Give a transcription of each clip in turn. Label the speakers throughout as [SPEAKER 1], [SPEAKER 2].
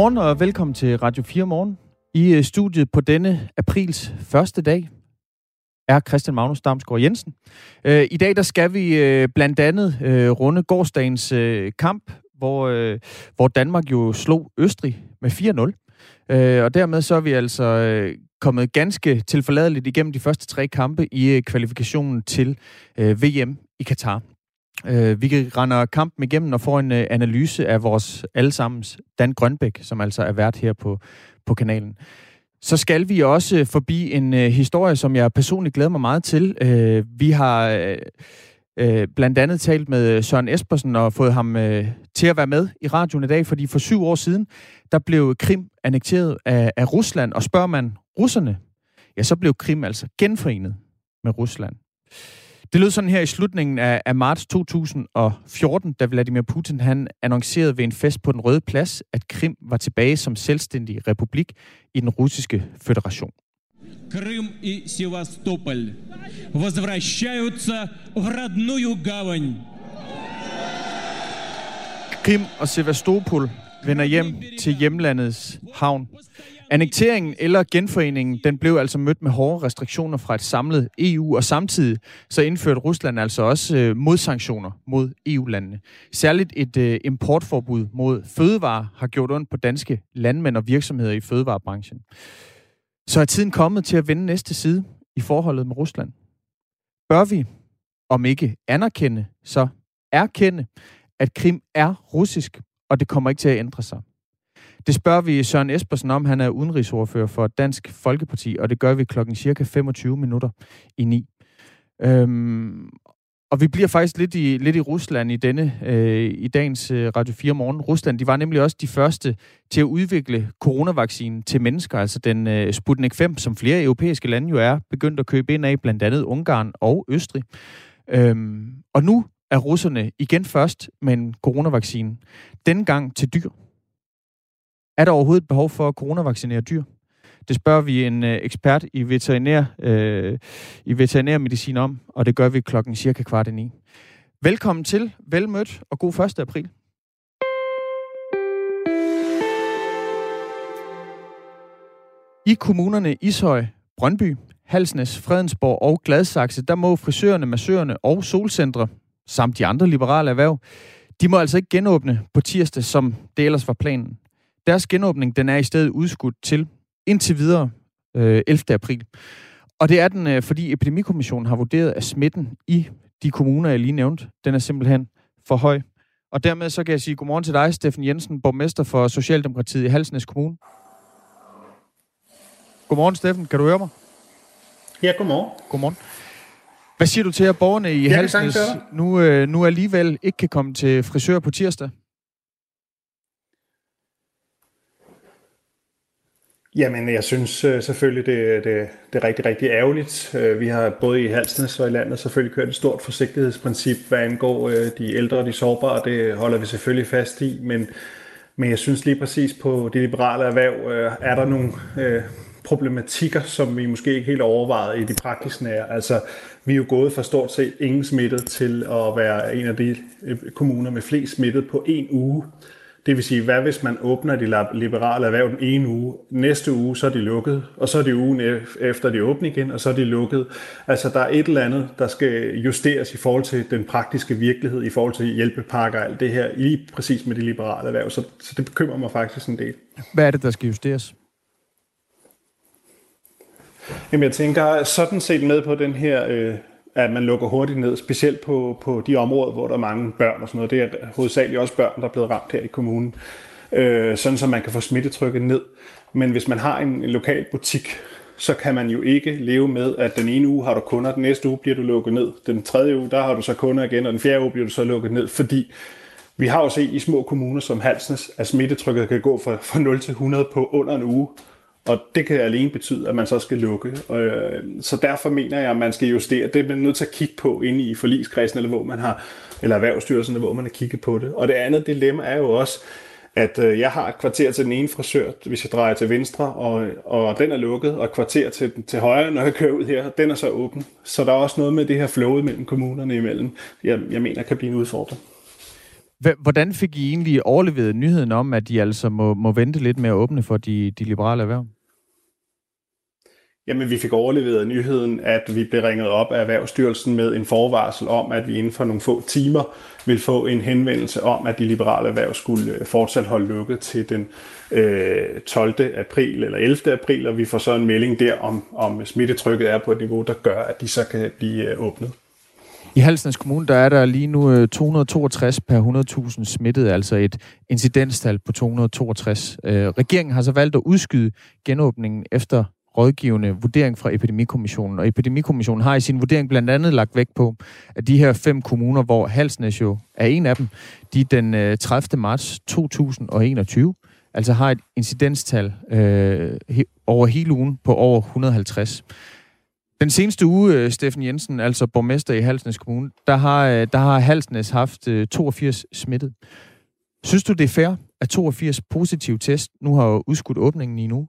[SPEAKER 1] Godmorgen og velkommen til Radio 4 Morgen. I øh, studiet på denne aprils første dag er Christian Magnus Damsgaard Jensen. Øh, I dag der skal vi øh, blandt andet runde gårdsdagens kamp, hvor, hvor Danmark jo slog Østrig med 4-0. Og dermed så er vi altså kommet ganske tilforladeligt igennem de første tre kampe i kvalifikationen til VM i Katar. Øh, vi render kampen igennem og får en øh, analyse af vores allesammens Dan Grønbæk, som altså er vært her på, på kanalen. Så skal vi også øh, forbi en øh, historie, som jeg personligt glæder mig meget til. Øh, vi har øh, øh blandt andet talt med Søren Espersen og fået ham øh, til at være med i radioen i dag, fordi for syv år siden, der blev Krim annekteret af, af Rusland, og spørger man russerne, ja, så blev Krim altså genforenet med Rusland. Det lød sådan her i slutningen af, af marts 2014, da Vladimir Putin han annoncerede ved en fest på den Røde Plads, at Krim var tilbage som selvstændig republik i den russiske føderation. Крым и Севастополь возвращаются в родную гавань. Krim og Sevastopol vender hjem til hjemlandets havn. Annekteringen eller genforeningen, den blev altså mødt med hårde restriktioner fra et samlet EU, og samtidig så indførte Rusland altså også øh, modsanktioner mod EU-landene. Særligt et øh, importforbud mod fødevarer har gjort ondt på danske landmænd og virksomheder i fødevarebranchen. Så er tiden kommet til at vende næste side i forholdet med Rusland. Bør vi, om ikke anerkende, så erkende, at Krim er russisk, og det kommer ikke til at ændre sig. Det spørger vi Søren Espersen om. Han er udenrigsordfører for Dansk Folkeparti, og det gør vi klokken cirka 25 minutter i 9. Øhm, og vi bliver faktisk lidt i, lidt i Rusland i denne øh, i dagens øh, Radio 4 morgen. Rusland, de var nemlig også de første til at udvikle coronavaccinen til mennesker, altså den øh, Sputnik 5, som flere europæiske lande jo er begyndt at købe ind af, blandt andet Ungarn og Østrig. Øhm, og nu er russerne igen først med en coronavaccine. Denne gang til dyr. Er der overhovedet behov for at coronavaccinere dyr? Det spørger vi en øh, ekspert i veterinær, øh, i veterinærmedicin om, og det gør vi klokken cirka kvart i ni. Velkommen til, velmødt og god 1. april. I kommunerne Ishøj, Brøndby, Halsnes, Fredensborg og Gladsaxe, der må frisørerne, massørerne og solcentre, samt de andre liberale erhverv, de må altså ikke genåbne på tirsdag, som det ellers var planen. Deres genåbning den er i stedet udskudt til indtil videre øh, 11. april. Og det er den, øh, fordi Epidemikommissionen har vurderet, at smitten i de kommuner, jeg lige nævnte, den er simpelthen for høj. Og dermed så kan jeg sige godmorgen til dig, Steffen Jensen, borgmester for Socialdemokratiet i Halsnæs Kommune. Godmorgen, Steffen. Kan du høre mig?
[SPEAKER 2] Ja, godmorgen.
[SPEAKER 1] Godmorgen. Hvad siger du til, at borgerne i Halsnæs nu, øh, nu alligevel ikke kan komme til frisør på tirsdag?
[SPEAKER 2] Jamen, jeg synes øh, selvfølgelig, det, det, det er rigtig, rigtig ærgerligt. Øh, vi har både i Halsnes og i landet selvfølgelig kørt et stort forsigtighedsprincip, hvad angår øh, de ældre og de sårbare. Det holder vi selvfølgelig fast i, men, men jeg synes lige præcis på det liberale erhverv, er der nogle øh, problematikker, som vi måske ikke helt overvejet i de praktiske nære. Altså, vi er jo gået fra stort set ingen smittet til at være en af de kommuner med flest smittet på en uge. Det vil sige, hvad hvis man åbner de liberale erhverv den ene uge, næste uge så er de lukket, og så er det ugen efter de åbner igen, og så er de lukket. Altså der er et eller andet, der skal justeres i forhold til den praktiske virkelighed, i forhold til hjælpepakker og alt det her, lige præcis med de liberale erhverv. Så, så det bekymrer mig faktisk en del.
[SPEAKER 1] Hvad er det, der skal justeres?
[SPEAKER 2] Jamen jeg tænker sådan set med på den her øh, at man lukker hurtigt ned, specielt på, på de områder, hvor der er mange børn og sådan noget. Det er hovedsageligt også børn, der er blevet ramt her i kommunen, øh, sådan så man kan få smittetrykket ned. Men hvis man har en, en lokal butik, så kan man jo ikke leve med, at den ene uge har du kunder, den næste uge bliver du lukket ned, den tredje uge, der har du så kunder igen, og den fjerde uge bliver du så lukket ned, fordi vi har jo set i små kommuner som Halsnes, at smittetrykket kan gå fra, fra 0 til 100 på under en uge. Og det kan alene betyde, at man så skal lukke. Øh, så derfor mener jeg, at man skal justere. Det er man nødt til at kigge på inde i forligskredsen, eller hvor man har, eller erhvervsstyrelsen, hvor man har kigget på det. Og det andet dilemma er jo også, at øh, jeg har et kvarter til den ene frisør, hvis jeg drejer til venstre, og, og den er lukket, og et kvarter til, til højre, når jeg kører ud her, den er så åben. Så der er også noget med det her flowet mellem kommunerne imellem, jeg, jeg mener kan blive en udfordring.
[SPEAKER 1] Hvordan fik I egentlig overleveret nyheden om, at de altså må, må vente lidt med at åbne for de, de liberale erhverv?
[SPEAKER 2] Jamen, vi fik overleveret nyheden, at vi blev ringet op af Erhvervsstyrelsen med en forvarsel om, at vi inden for nogle få timer vil få en henvendelse om, at de liberale erhverv skulle øh, fortsat holde lukket til den øh, 12. april eller 11. april, og vi får så en melding der om, om smittetrykket er på et niveau, der gør, at de så kan blive øh, åbnet.
[SPEAKER 1] I Halsnæs Kommune, der er der lige nu øh, 262 per 100.000 smittede, altså et incidenstal på 262. Øh, regeringen har så valgt at udskyde genåbningen efter rådgivende vurdering fra Epidemikommissionen. Og Epidemikommissionen har i sin vurdering blandt andet lagt vægt på, at de her fem kommuner, hvor Halsnæs jo er en af dem, de den øh, 30. Marts 2021 altså har et incidenstal øh, over hele ugen på over 150. Den seneste uge, øh, Steffen Jensen, altså borgmester i Halsnæs Kommune, der har, øh, der har Halsnæs haft øh, 82 smittet. Synes du, det er fair, at 82 positive test nu har udskudt åbningen i nu?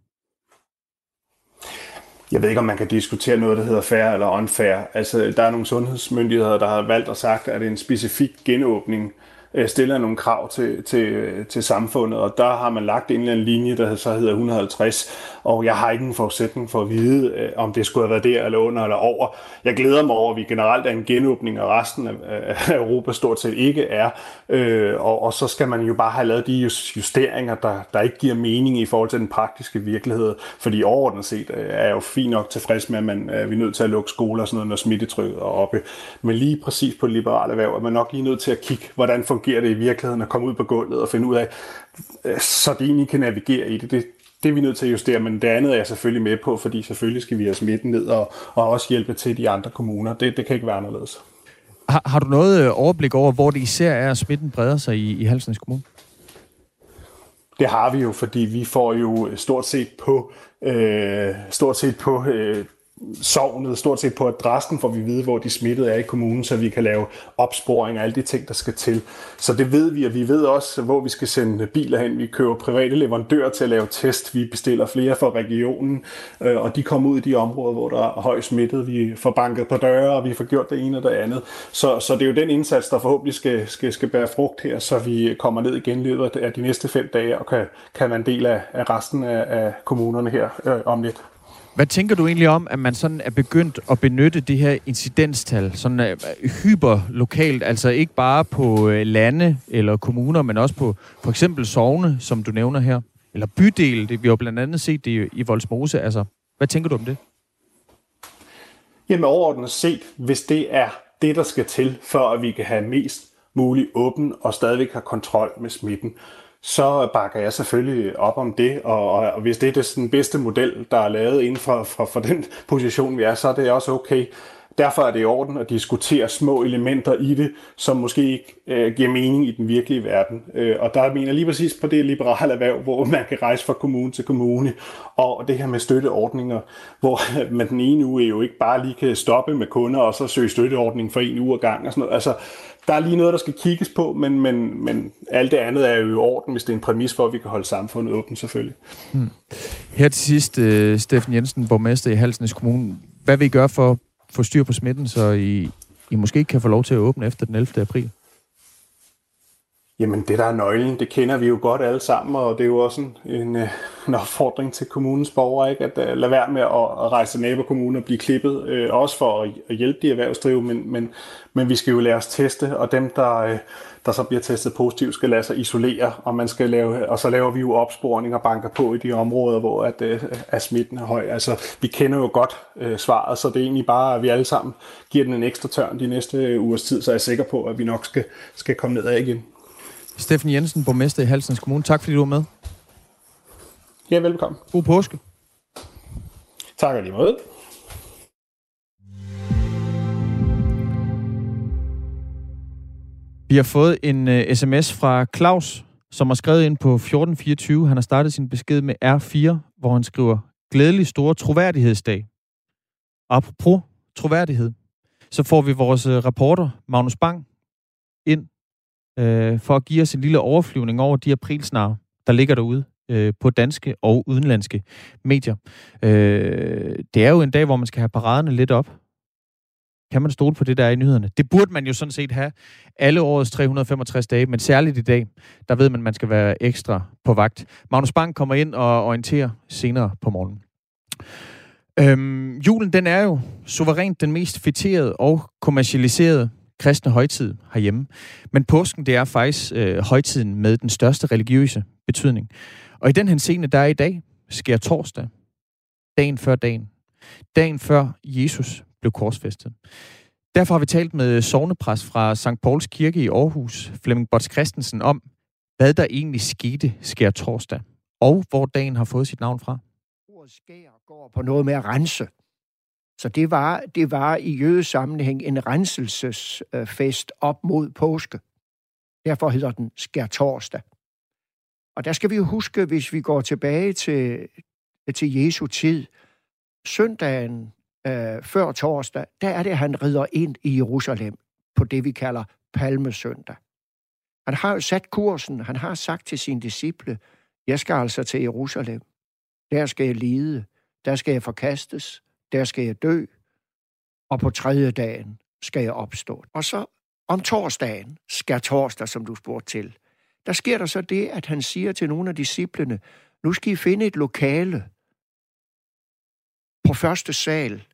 [SPEAKER 2] Jeg ved ikke, om man kan diskutere noget, der hedder fair eller unfair. Altså, der er nogle sundhedsmyndigheder, der har valgt at sagt, at det er en specifik genåbning øh, Øh, stiller nogle krav til, til, til samfundet, og der har man lagt en eller anden linje, der så hedder 150, og jeg har ikke en forudsætning for at vide, øh, om det skulle have været der eller under eller over. Jeg glæder mig over, at vi generelt er en genåbning, og resten af, Europa stort set ikke er, øh, og, og så skal man jo bare have lavet de justeringer, der, der ikke giver mening i forhold til den praktiske virkelighed, fordi overordnet set øh, er jeg jo fint nok tilfreds med, at man, at vi er nødt til at lukke skoler og sådan noget, når smittetrykket er oppe. Men lige præcis på liberale erhverv er man nok lige nødt til at kigge, hvordan fungerer det i virkeligheden, og komme ud på gulvet og finde ud af, øh, så det egentlig kan navigere i det. Det, det er vi nødt til at justere, men det andet er jeg selvfølgelig med på, fordi selvfølgelig skal vi have smitten ned og, og også hjælpe til de andre kommuner. Det, det kan ikke være anderledes.
[SPEAKER 1] Har, har du noget øh, overblik over, hvor det især er, at smitten breder sig i, i Halsens Kommune?
[SPEAKER 2] Det har vi jo, fordi vi får jo stort set på, øh, stort set på øh, sovnet stort set på adressen, for vi ved, hvor de smittede er i kommunen, så vi kan lave opsporing og alle de ting, der skal til. Så det ved vi, og vi ved også, hvor vi skal sende biler hen. Vi køber private leverandører til at lave test. Vi bestiller flere fra regionen, øh, og de kommer ud i de områder, hvor der er høj smittet. Vi får banket på døre, og vi får gjort det ene og det andet. Så, så det er jo den indsats, der forhåbentlig skal, skal, skal bære frugt her, så vi kommer ned igen i løbet af de næste fem dage, og kan, kan være en del af, af resten af, af kommunerne her øh, om lidt.
[SPEAKER 1] Hvad tænker du egentlig om, at man sådan er begyndt at benytte det her incidenstal sådan uh, hyperlokalt, altså ikke bare på uh, lande eller kommuner, men også på for eksempel sovne, som du nævner her, eller bydele, det vi har blandt andet set det i Voldsmose. Altså, hvad tænker du om det?
[SPEAKER 2] Jamen overordnet set, hvis det er det, der skal til, for at vi kan have mest mulig åben og stadigvæk have kontrol med smitten, så bakker jeg selvfølgelig op om det, og, og hvis det er det, den bedste model, der er lavet inden for, for, for den position, vi er, så er det også okay. Derfor er det i orden at diskutere små elementer i det, som måske ikke øh, giver mening i den virkelige verden. Øh, og der mener lige præcis på det liberale erhverv, hvor man kan rejse fra kommune til kommune, og det her med støtteordninger, hvor man den ene uge jo ikke bare lige kan stoppe med kunder, og så søge støtteordning for en uge ad gang og sådan noget. Altså, der er lige noget, der skal kigges på, men, men, men alt det andet er jo i orden, hvis det er en præmis for, at vi kan holde samfundet åbent selvfølgelig. Hmm.
[SPEAKER 1] Her til sidst, uh, Steffen Jensen, borgmester i Halsnes Kommune. Hvad vil I gøre for at få styr på smitten, så I, I måske kan få lov til at åbne efter den 11. april?
[SPEAKER 2] Jamen, det der er nøglen, det kender vi jo godt alle sammen, og det er jo også en, en, øh, en opfordring til kommunens borgere, ikke? at øh, uh, lade være med at, at rejse til nabokommunen og blive klippet, uh, også for at, at hjælpe de erhvervsdrivende, men, men, men vi skal jo lade os teste, og dem, der, uh, der så bliver testet positivt, skal lade sig isolere, og, man skal lave, og så laver vi jo opsporing og banker på i de områder, hvor at, uh, at smitten er høj. Altså, vi kender jo godt uh, svaret, så det er egentlig bare, at vi alle sammen giver den en ekstra tørn de næste ugers tid, så er jeg sikker på, at vi nok skal, skal komme ned af igen.
[SPEAKER 1] Steffen Jensen, borgmester i Halsens Kommune. Tak fordi du var med.
[SPEAKER 2] Ja, velkommen.
[SPEAKER 1] God påske.
[SPEAKER 2] Tak lige måde.
[SPEAKER 1] Vi har fået en uh, øh, sms fra Claus, som har skrevet ind på 1424. Han har startet sin besked med R4, hvor han skriver, glædelig store troværdighedsdag. Apropos troværdighed, så får vi vores uh, reporter, Magnus Bang, øh, for at give os en lille overflyvning over de aprilsnar, der ligger derude øh, på danske og udenlandske medier. Øh, det er jo en dag, hvor man skal have paraderne lidt op. Kan man stole på det, der er i nyhederne? Det burde man jo sådan set have alle årets 365 dage, men særligt i dag, der ved man, at man skal være ekstra på vagt. Magnus Bang kommer ind og orienterer senere på morgenen. Øhm, julen, den er jo suverænt den mest fitterede og kommercialiserede kristne højtid herhjemme. Men påsken, det er faktisk øh, højtiden med den største religiøse betydning. Og i den her scene, der er i dag, sker torsdag, dagen før dagen. Dagen før Jesus blev korsfæstet. Derfor har vi talt med sovnepræst fra St. Pauls Kirke i Aarhus, Flemming Bots Christensen, om, hvad der egentlig skete sker torsdag, og hvor dagen har fået sit navn fra.
[SPEAKER 3] Ordet skær går på noget med at rense. Så det var, det var i jødes sammenhæng en renselsesfest op mod påske. Derfor hedder den skær torsdag. Og der skal vi jo huske, hvis vi går tilbage til, til Jesu tid, søndagen øh, før torsdag, der er det, at han rider ind i Jerusalem på det, vi kalder palmesøndag. Han har jo sat kursen, han har sagt til sine disciple, jeg skal altså til Jerusalem. Der skal jeg lide, der skal jeg forkastes, der skal jeg dø, og på tredje dagen skal jeg opstå. Og så om torsdagen, skal torsdag, som du spurgte til, der sker der så det, at han siger til nogle af disciplene, nu skal I finde et lokale på første sal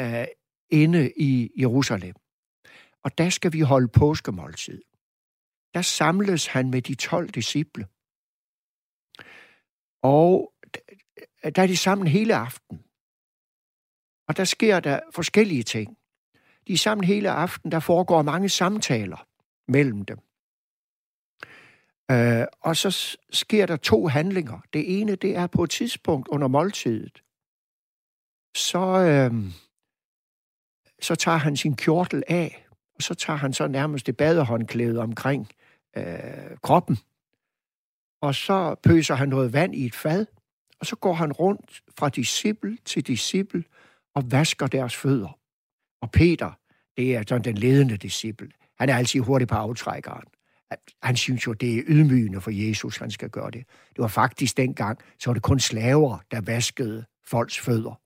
[SPEAKER 3] uh, inde i Jerusalem. Og der skal vi holde påskemåltid. Der samles han med de 12 disciple. Og der er de sammen hele aften. Og der sker der forskellige ting. De er sammen hele aften, der foregår mange samtaler mellem dem. Øh, og så sker der to handlinger. Det ene, det er på et tidspunkt under måltidet. Så, øh, så tager han sin kjortel af, og så tager han så nærmest det badehåndklæde omkring øh, kroppen. Og så pøser han noget vand i et fad, og så går han rundt fra disciple til disciple og vasker deres fødder. Og Peter, det er sådan den ledende disciple, han er altid hurtig på aftrækkeren. Han synes jo, det er ydmygende for Jesus, han skal gøre det. Det var faktisk dengang, så var det kun slaver, der vaskede folks fødder.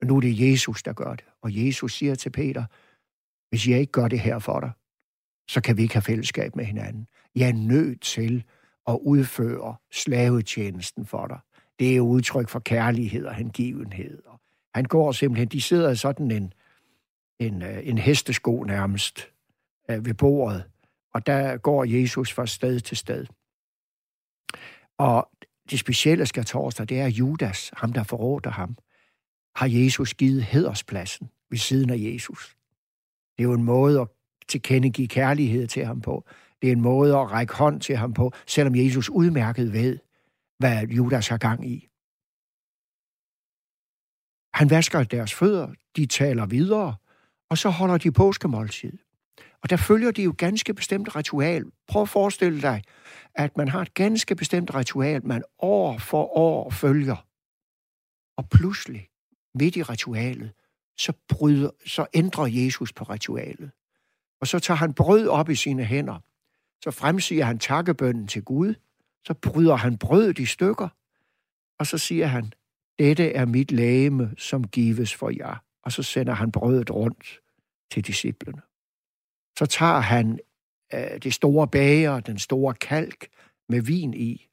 [SPEAKER 3] Men nu er det Jesus, der gør det. Og Jesus siger til Peter, hvis jeg ikke gør det her for dig, så kan vi ikke have fællesskab med hinanden. Jeg er nødt til at udføre slavetjenesten for dig. Det er udtryk for kærlighed og hengivenhed. Han går simpelthen, de sidder sådan en, en, øh, en hestesko nærmest øh, ved bordet, og der går Jesus fra sted til sted. Og det specielle skal torsdag, det er Judas, ham der forråder ham, har Jesus givet hederspladsen ved siden af Jesus. Det er jo en måde at tilkendegive kærlighed til ham på. Det er en måde at række hånd til ham på, selvom Jesus udmærket ved, hvad Judas har gang i. Han vasker deres fødder, de taler videre, og så holder de påskemåltid. Og der følger de jo ganske bestemt ritual. Prøv at forestille dig, at man har et ganske bestemt ritual, man år for år følger. Og pludselig, midt i ritualet, så, bryder, så ændrer Jesus på ritualet. Og så tager han brød op i sine hænder. Så fremsiger han takkebønnen til Gud. Så bryder han brødet i stykker. Og så siger han, dette er mit lægeme, som gives for jer. Og så sender han brødet rundt til disciplene. Så tager han øh, det store bager, den store kalk med vin i,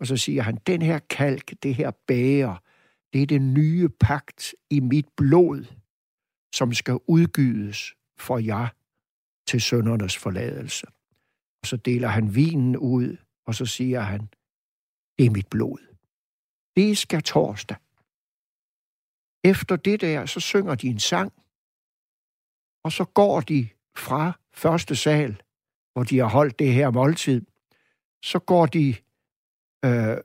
[SPEAKER 3] og så siger han, den her kalk, det her bager, det er den nye pagt i mit blod, som skal udgydes for jer til søndernes forladelse. Og så deler han vinen ud, og så siger han, det er mit blod. Det skal torsdag. Efter det der, så synger de en sang, og så går de fra første sal, hvor de har holdt det her måltid, så går de øh,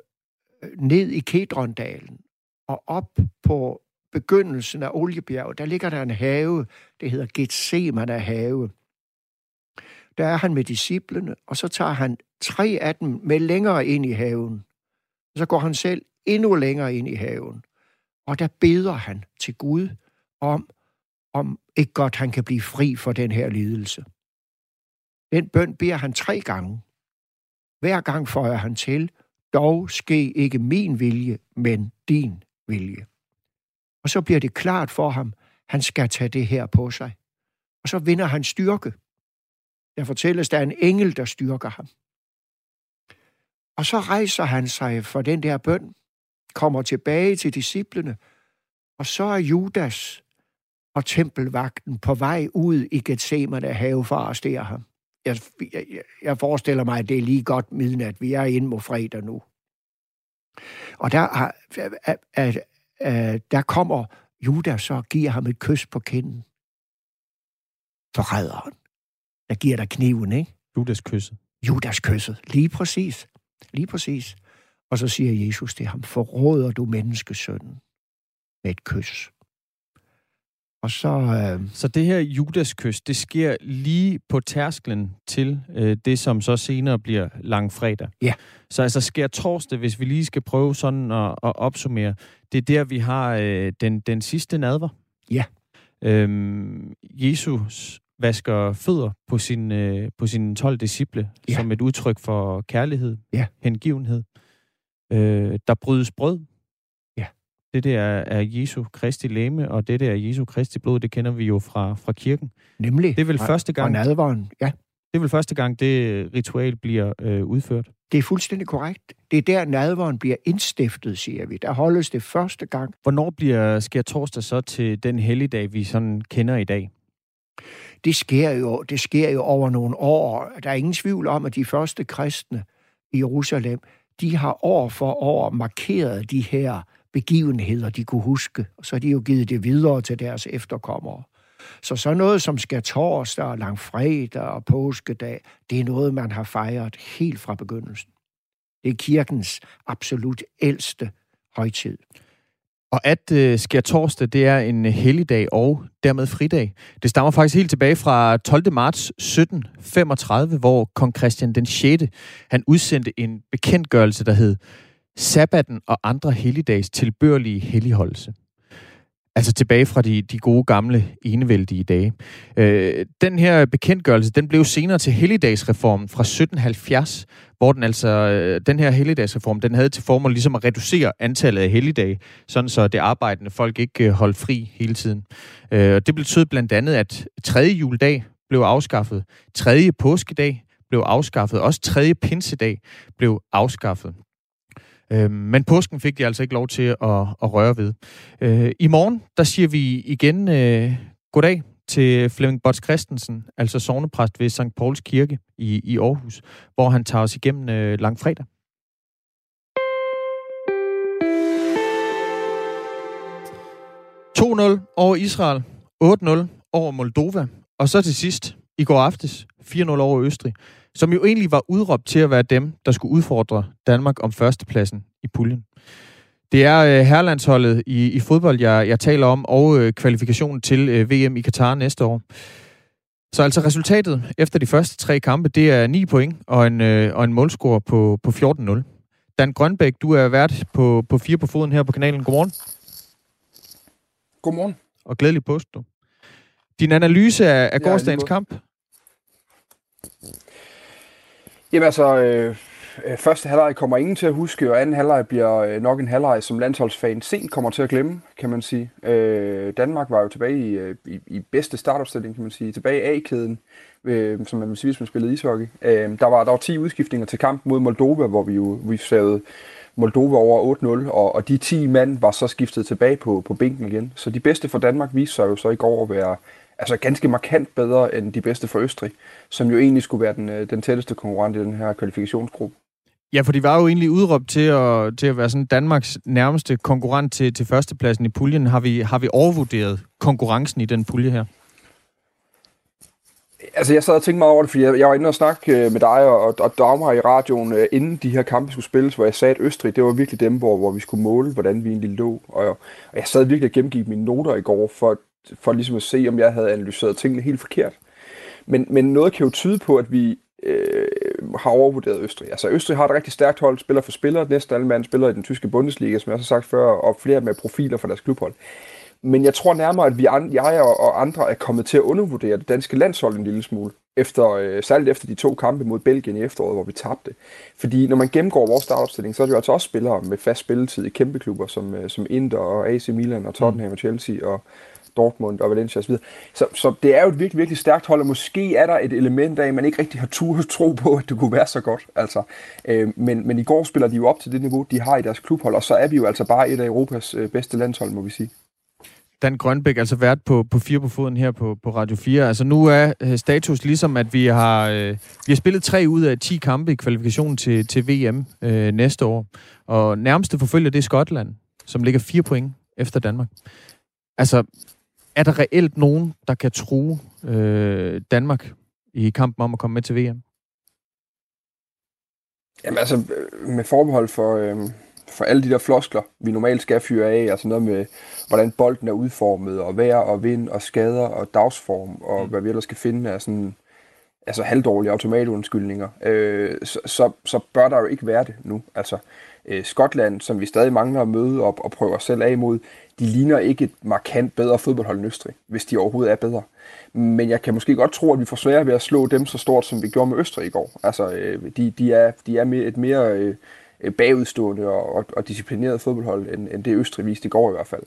[SPEAKER 3] ned i Kedrondalen og op på begyndelsen af Oliebjerget. Der ligger der en have, det hedder Gethsemane have. Der er han med disciplene, og så tager han tre af dem med længere ind i haven. Så går han selv endnu længere ind i haven. Og der beder han til Gud om, om ikke godt han kan blive fri for den her lidelse. Den bøn beder han tre gange. Hver gang føjer han til, dog ske ikke min vilje, men din vilje. Og så bliver det klart for ham, Han skal tage det her på sig. Og så vinder han styrke. Der fortælles, der er en engel, der styrker ham. Og så rejser han sig for den der bøn, kommer tilbage til disciplene, og så er Judas og tempelvagten på vej ud i Gethsemane have for at arrestere ham. Jeg, jeg, jeg forestiller mig, at det er lige godt midnat. Vi er inde mod fredag nu. Og der, er, at, der kommer Judas og giver ham et kys på kinden. Forræderen. Der giver dig kniven, ikke?
[SPEAKER 1] Judas kysset.
[SPEAKER 3] Judas kysset. Lige præcis. Lige præcis. Og så siger Jesus til ham, forråder du menneskesønnen med et kys. Og så... Øh...
[SPEAKER 1] Så det her Judas-kys, det sker lige på tærsklen til øh, det, som så senere bliver langfredag.
[SPEAKER 3] Ja.
[SPEAKER 1] Så altså sker torsdag, hvis vi lige skal prøve sådan at, at opsummere, det er der, vi har øh, den, den sidste nadver.
[SPEAKER 3] Ja.
[SPEAKER 1] Øhm, Jesus vasker fødder på sin, øh, på sine 12 disciple, ja. som et udtryk for kærlighed,
[SPEAKER 3] ja.
[SPEAKER 1] hengivenhed. Øh, der brydes brød.
[SPEAKER 3] Ja.
[SPEAKER 1] Det der er Jesu Kristi læme, og det der er Jesu Kristi blod, det kender vi jo fra, fra kirken.
[SPEAKER 3] Nemlig.
[SPEAKER 1] Det er vel fra, første gang...
[SPEAKER 3] Fra nadvaren, ja.
[SPEAKER 1] Det er vel første gang, det ritual bliver øh, udført.
[SPEAKER 3] Det er fuldstændig korrekt. Det er der, nadveren bliver indstiftet, siger vi. Der holdes det første gang.
[SPEAKER 1] Hvornår bliver sker torsdag så til den helligdag, vi sådan kender i dag?
[SPEAKER 3] Det sker, jo, det sker jo over nogle år. Der er ingen tvivl om, at de første kristne i Jerusalem, de har år for år markeret de her begivenheder, de kunne huske, og så har de jo givet det videre til deres efterkommere. Så så noget som skal torsdag og langfredag og påskedag, det er noget, man har fejret helt fra begyndelsen. Det er kirkens absolut ældste højtid.
[SPEAKER 1] Og at øh, sker torsdag, det er en øh, helligdag og dermed fridag. Det stammer faktisk helt tilbage fra 12. marts 1735, hvor kong Christian den 6. han udsendte en bekendtgørelse, der hed Sabbaten og andre helligdags tilbørlige helligholdelse. Altså tilbage fra de, de gode gamle enevældige dage. Øh, den her bekendtgørelse, den blev senere til helligdagsreformen fra 1770, hvor den altså, øh, den her helligdagsreform, den havde til formål ligesom at reducere antallet af helligdage, sådan så det arbejdende folk ikke øh, holdt fri hele tiden. Øh, det betød blandt andet, at tredje juledag blev afskaffet, tredje påskedag blev afskaffet, også tredje pinsedag blev afskaffet. Øh, men påsken fik de altså ikke lov til at, at røre ved. Øh, I morgen, der siger vi igen øh, goddag til Flemming Bots Christensen, altså sovnepræst ved St. Pauls Kirke i, i Aarhus, hvor han tager os igennem øh, langfredag. over Israel, 8-0 over Moldova, og så til sidst, i går aftes, 4-0 over Østrig som jo egentlig var udråbt til at være dem, der skulle udfordre Danmark om førstepladsen i puljen. Det er øh, herlandsholdet i, i fodbold, jeg, jeg taler om, og øh, kvalifikationen til øh, VM i Katar næste år. Så altså resultatet efter de første tre kampe, det er 9 point og en, øh, og en målscore på, på 14-0. Dan Grønbæk, du er vært på, på fire på foden her på kanalen. Godmorgen.
[SPEAKER 4] Godmorgen.
[SPEAKER 1] Og glædelig påske, du. Din analyse af, af gårdsdagens kamp?
[SPEAKER 4] Jamen altså, øh, øh, første halvleg kommer ingen til at huske, og anden halvleg bliver øh, nok en halvleg, som landsholdsfan sent kommer til at glemme, kan man sige. Øh, Danmark var jo tilbage i, øh, i, i bedste startopstilling, kan man sige. Tilbage i A-kæden, øh, som man vil sige, hvis man spillede ishockey. Øh, der, var, der var 10 udskiftninger til kamp mod Moldova, hvor vi jo vi savede Moldova over 8-0, og, og de 10 mand var så skiftet tilbage på, på bænken igen. Så de bedste for Danmark viste sig jo så i går at være altså ganske markant bedre end de bedste for Østrig, som jo egentlig skulle være den, øh, den tætteste konkurrent i den her kvalifikationsgruppe.
[SPEAKER 1] Ja, for de var jo egentlig udråbt til at, til at være sådan Danmarks nærmeste konkurrent til, til førstepladsen i puljen. Har vi, har vi overvurderet konkurrencen i den pulje her?
[SPEAKER 4] Altså, jeg sad og tænkte meget over det, fordi jeg, jeg var inde og snakke øh, med dig og, og Dagmar i radioen, øh, inden de her kampe skulle spilles, hvor jeg sagde, at Østrig, det var virkelig dem, hvor, hvor vi skulle måle, hvordan vi egentlig lå. Og, og jeg sad virkelig og gennemgik mine noter i går, for for ligesom at se, om jeg havde analyseret tingene helt forkert. Men, men noget kan jo tyde på, at vi øh, har overvurderet Østrig. Altså Østrig har et rigtig stærkt hold, spiller for spillere. Næsten alle mand spiller i den tyske Bundesliga, som jeg har sagt før, og flere med profiler for deres klubhold. Men jeg tror nærmere, at vi, jeg og andre er kommet til at undervurdere det danske landshold en lille smule. Efter, øh, særligt efter de to kampe mod Belgien i efteråret, hvor vi tabte. Fordi når man gennemgår vores startopstilling, så er det jo altså også spillere med fast spilletid i kæmpe klubber, som, øh, som Inter og AC Milan og Tottenham mm. og Chelsea og Dortmund og Valencia osv. Så, så det er jo et virkelig, virkelig stærkt hold, og måske er der et element af, at man ikke rigtig har tur tro på, at det kunne være så godt. Altså, øh, men, men i går spiller de jo op til det niveau, de har i deres klubhold, og så er vi jo altså bare et af Europas øh, bedste landshold, må vi sige.
[SPEAKER 1] Dan Grønbæk, altså vært på, på fire på foden her på, på Radio 4. Altså nu er øh, status ligesom, at vi har, øh, vi har spillet tre ud af 10 kampe i kvalifikationen til, til VM øh, næste år. Og nærmeste forfølger det er Skotland, som ligger fire point efter Danmark. Altså, er der reelt nogen, der kan true øh, Danmark i kampen om at komme med til VM?
[SPEAKER 4] Jamen altså, med forbehold for, øh, for alle de der floskler, vi normalt skal fyre af, altså noget med, hvordan bolden er udformet, og vejr og vind og skader og dagsform, og mm. hvad vi ellers skal finde af sådan, altså halvdårlige automatundskyldninger, øh, så, så, så bør der jo ikke være det nu. Altså, øh, Skotland, som vi stadig mangler at møde op og prøve os selv af imod, de ligner ikke et markant bedre fodboldhold end Østrig, hvis de overhovedet er bedre. Men jeg kan måske godt tro, at vi får svært ved at slå dem så stort, som vi gjorde med Østrig i går. Altså, øh, de, de, er, de er et mere øh, Øh, bagudstående og, og, og disciplineret fodboldhold, end, end det Østrig viste i går i hvert fald.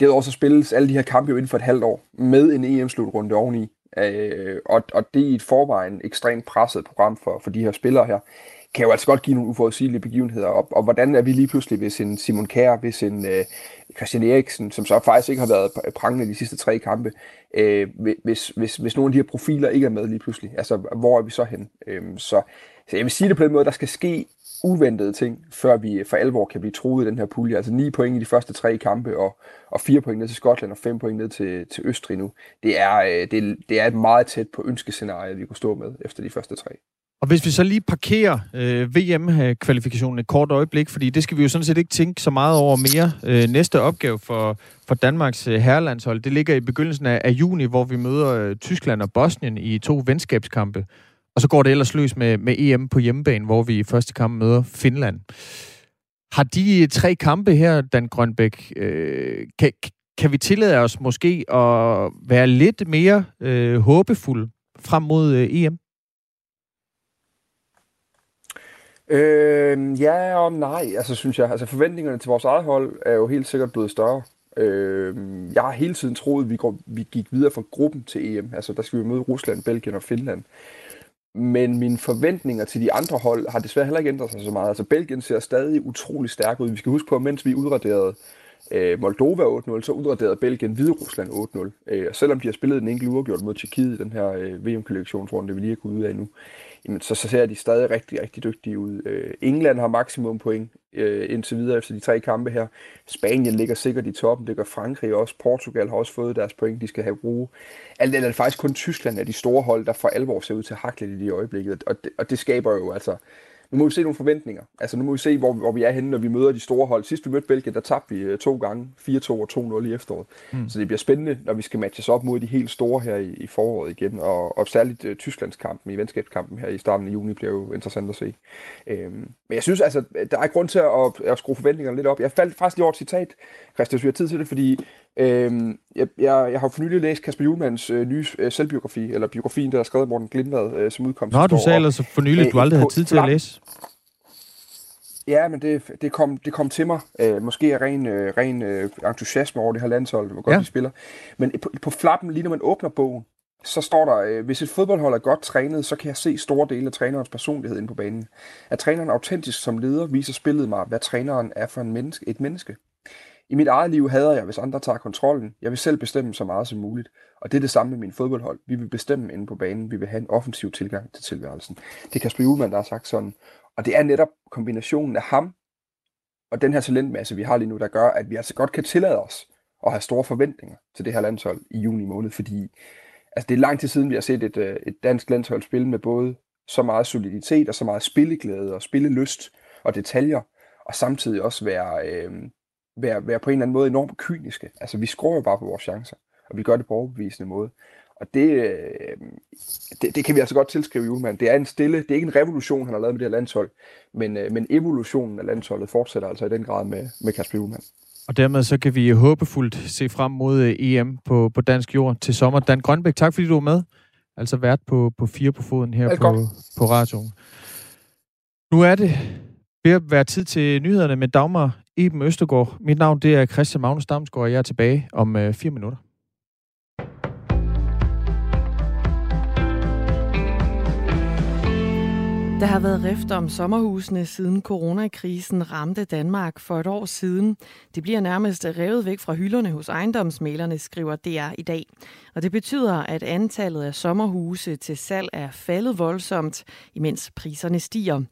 [SPEAKER 4] Derudover så spilles alle de her kampe jo inden for et halvt år, med en EM-slutrunde oveni. Øh, og, og det er i et forvejen ekstremt presset program for, for de her spillere her kan jo altså godt give nogle uforudsigelige begivenheder. Og, og hvordan er vi lige pludselig, hvis en Simon Kjær, hvis en øh, Christian Eriksen, som så faktisk ikke har været prangende de sidste tre kampe, øh, hvis, hvis, hvis nogle af de her profiler ikke er med lige pludselig, altså hvor er vi så hen? Øh, så, så jeg vil sige det på den måde, der skal ske uventede ting, før vi for alvor kan blive troet i den her pulje. Altså 9 point i de første tre kampe, og, og 4 point ned til Skotland, og 5 point ned til, til Østrig nu. Det er, øh, det, det er et meget tæt på ønskescenarie, vi kunne stå med efter de første tre.
[SPEAKER 1] Og hvis vi så lige parkerer øh, VM-kvalifikationen et kort øjeblik, fordi det skal vi jo sådan set ikke tænke så meget over mere. Øh, næste opgave for, for Danmarks øh, herrelandshold, det ligger i begyndelsen af, af juni, hvor vi møder øh, Tyskland og Bosnien i to venskabskampe. Og så går det ellers løs med, med EM på hjemmebane, hvor vi i første kamp møder Finland. Har de øh, tre kampe her, Dan Grønbæk, øh, kan, kan vi tillade os måske at være lidt mere øh, håbefulde frem mod øh, EM?
[SPEAKER 4] Øh, ja og nej, altså synes jeg. Altså forventningerne til vores eget hold er jo helt sikkert blevet større. Øh, jeg har hele tiden troet, at vi, går, vi gik videre fra gruppen til EM. Altså der skal vi møde Rusland, Belgien og Finland. Men mine forventninger til de andre hold har desværre heller ikke ændret sig så meget. Altså Belgien ser stadig utrolig stærk ud. Vi skal huske på, at mens vi udraderede øh, Moldova 8-0, så udraderede Belgien Hvide Rusland 8-0. Øh, og selvom de har spillet en enkelt uafgjort mod Tjekkiet i den her øh, VM-kollektionsrunde, vi lige er gået ud af nu, jamen, så, så ser de stadig rigtig, rigtig dygtige ud. Øh, England har maksimum point øh, indtil videre efter de tre kampe her. Spanien ligger sikkert i toppen, det gør Frankrig også. Portugal har også fået deres point, de skal have brug. Alt det er faktisk kun Tyskland af de store hold, der for alvor ser ud til at hakle lidt i øjeblikket. Og det, og det skaber jo altså nu må vi se nogle forventninger. Altså nu må vi se, hvor, hvor vi er henne, når vi møder de store hold. Sidst vi mødte Belgien, der tabte vi øh, to gange, 4-2 og 2-0 i efteråret. Mm. Så det bliver spændende, når vi skal matches op mod de helt store her i, i foråret igen. Og, og særligt uh, Tysklandskampen i venskabskampen her i starten af juni bliver jo interessant at se. Øhm, men jeg synes altså, der er grund til at, at skrue forventningerne lidt op. Jeg faldt faktisk lige over et citat, Christian, hvis vi har tid til det, fordi Øhm, jeg, jeg, jeg har for nylig læst Kasper Juhlmanns øh, nye øh, selvbiografi, eller biografien, der er skrevet af Morten Glindvad, øh, som udkom
[SPEAKER 1] Nå, du sagde altså for nylig, at du aldrig havde tid til at læse.
[SPEAKER 4] Ja, men det, det, kom, det kom til mig. Øh, måske af ren, øh, ren øh, entusiasme over det her landshold, hvor godt ja. de spiller. Men på, på flappen, lige når man åbner bogen, så står der, øh, hvis et fodboldhold er godt trænet, så kan jeg se store dele af trænerens personlighed inde på banen. At træneren autentisk som leder viser spillet mig, hvad træneren er for en menneske, et menneske. I mit eget liv hader jeg, hvis andre tager kontrollen. Jeg vil selv bestemme så meget som muligt. Og det er det samme med min fodboldhold. Vi vil bestemme inde på banen. Vi vil have en offensiv tilgang til tilværelsen. Det er Kasper Juhlmann, der har sagt sådan. Og det er netop kombinationen af ham og den her talentmasse, vi har lige nu, der gør, at vi altså godt kan tillade os at have store forventninger til det her landshold i juni måned, fordi altså, det er lang tid siden, vi har set et, øh, et dansk landshold spille med både så meget soliditet og så meget spilleglæde og spillelyst og detaljer, og samtidig også være, øh, være, være på en eller anden måde enormt kyniske. Altså, vi skruer jo bare på vores chancer, og vi gør det på overbevisende måde. Og det, øh, det, det kan vi altså godt tilskrive Julemand. Det er en stille, det er ikke en revolution, han har lavet med det her landshold, men, øh, men evolutionen af landsholdet fortsætter altså i den grad med, med Kasper Julemand.
[SPEAKER 1] Og dermed så kan vi håbefuldt se frem mod øh, EM på, på dansk jord til sommer. Dan Grønbæk, tak fordi du var med. Altså vært på, på fire på foden her på, på radioen. Nu er det ved at være tid til nyhederne med Dagmar Eben Østergaard. Mit navn det er Christian Magnus Damsgaard, og jeg er tilbage om øh, fire minutter.
[SPEAKER 5] Der har været rift om sommerhusene siden coronakrisen ramte Danmark for et år siden. Det bliver nærmest revet væk fra hylderne hos ejendomsmalerne, skriver DR i dag. Og det betyder, at antallet af sommerhuse til salg er faldet voldsomt, imens priserne stiger.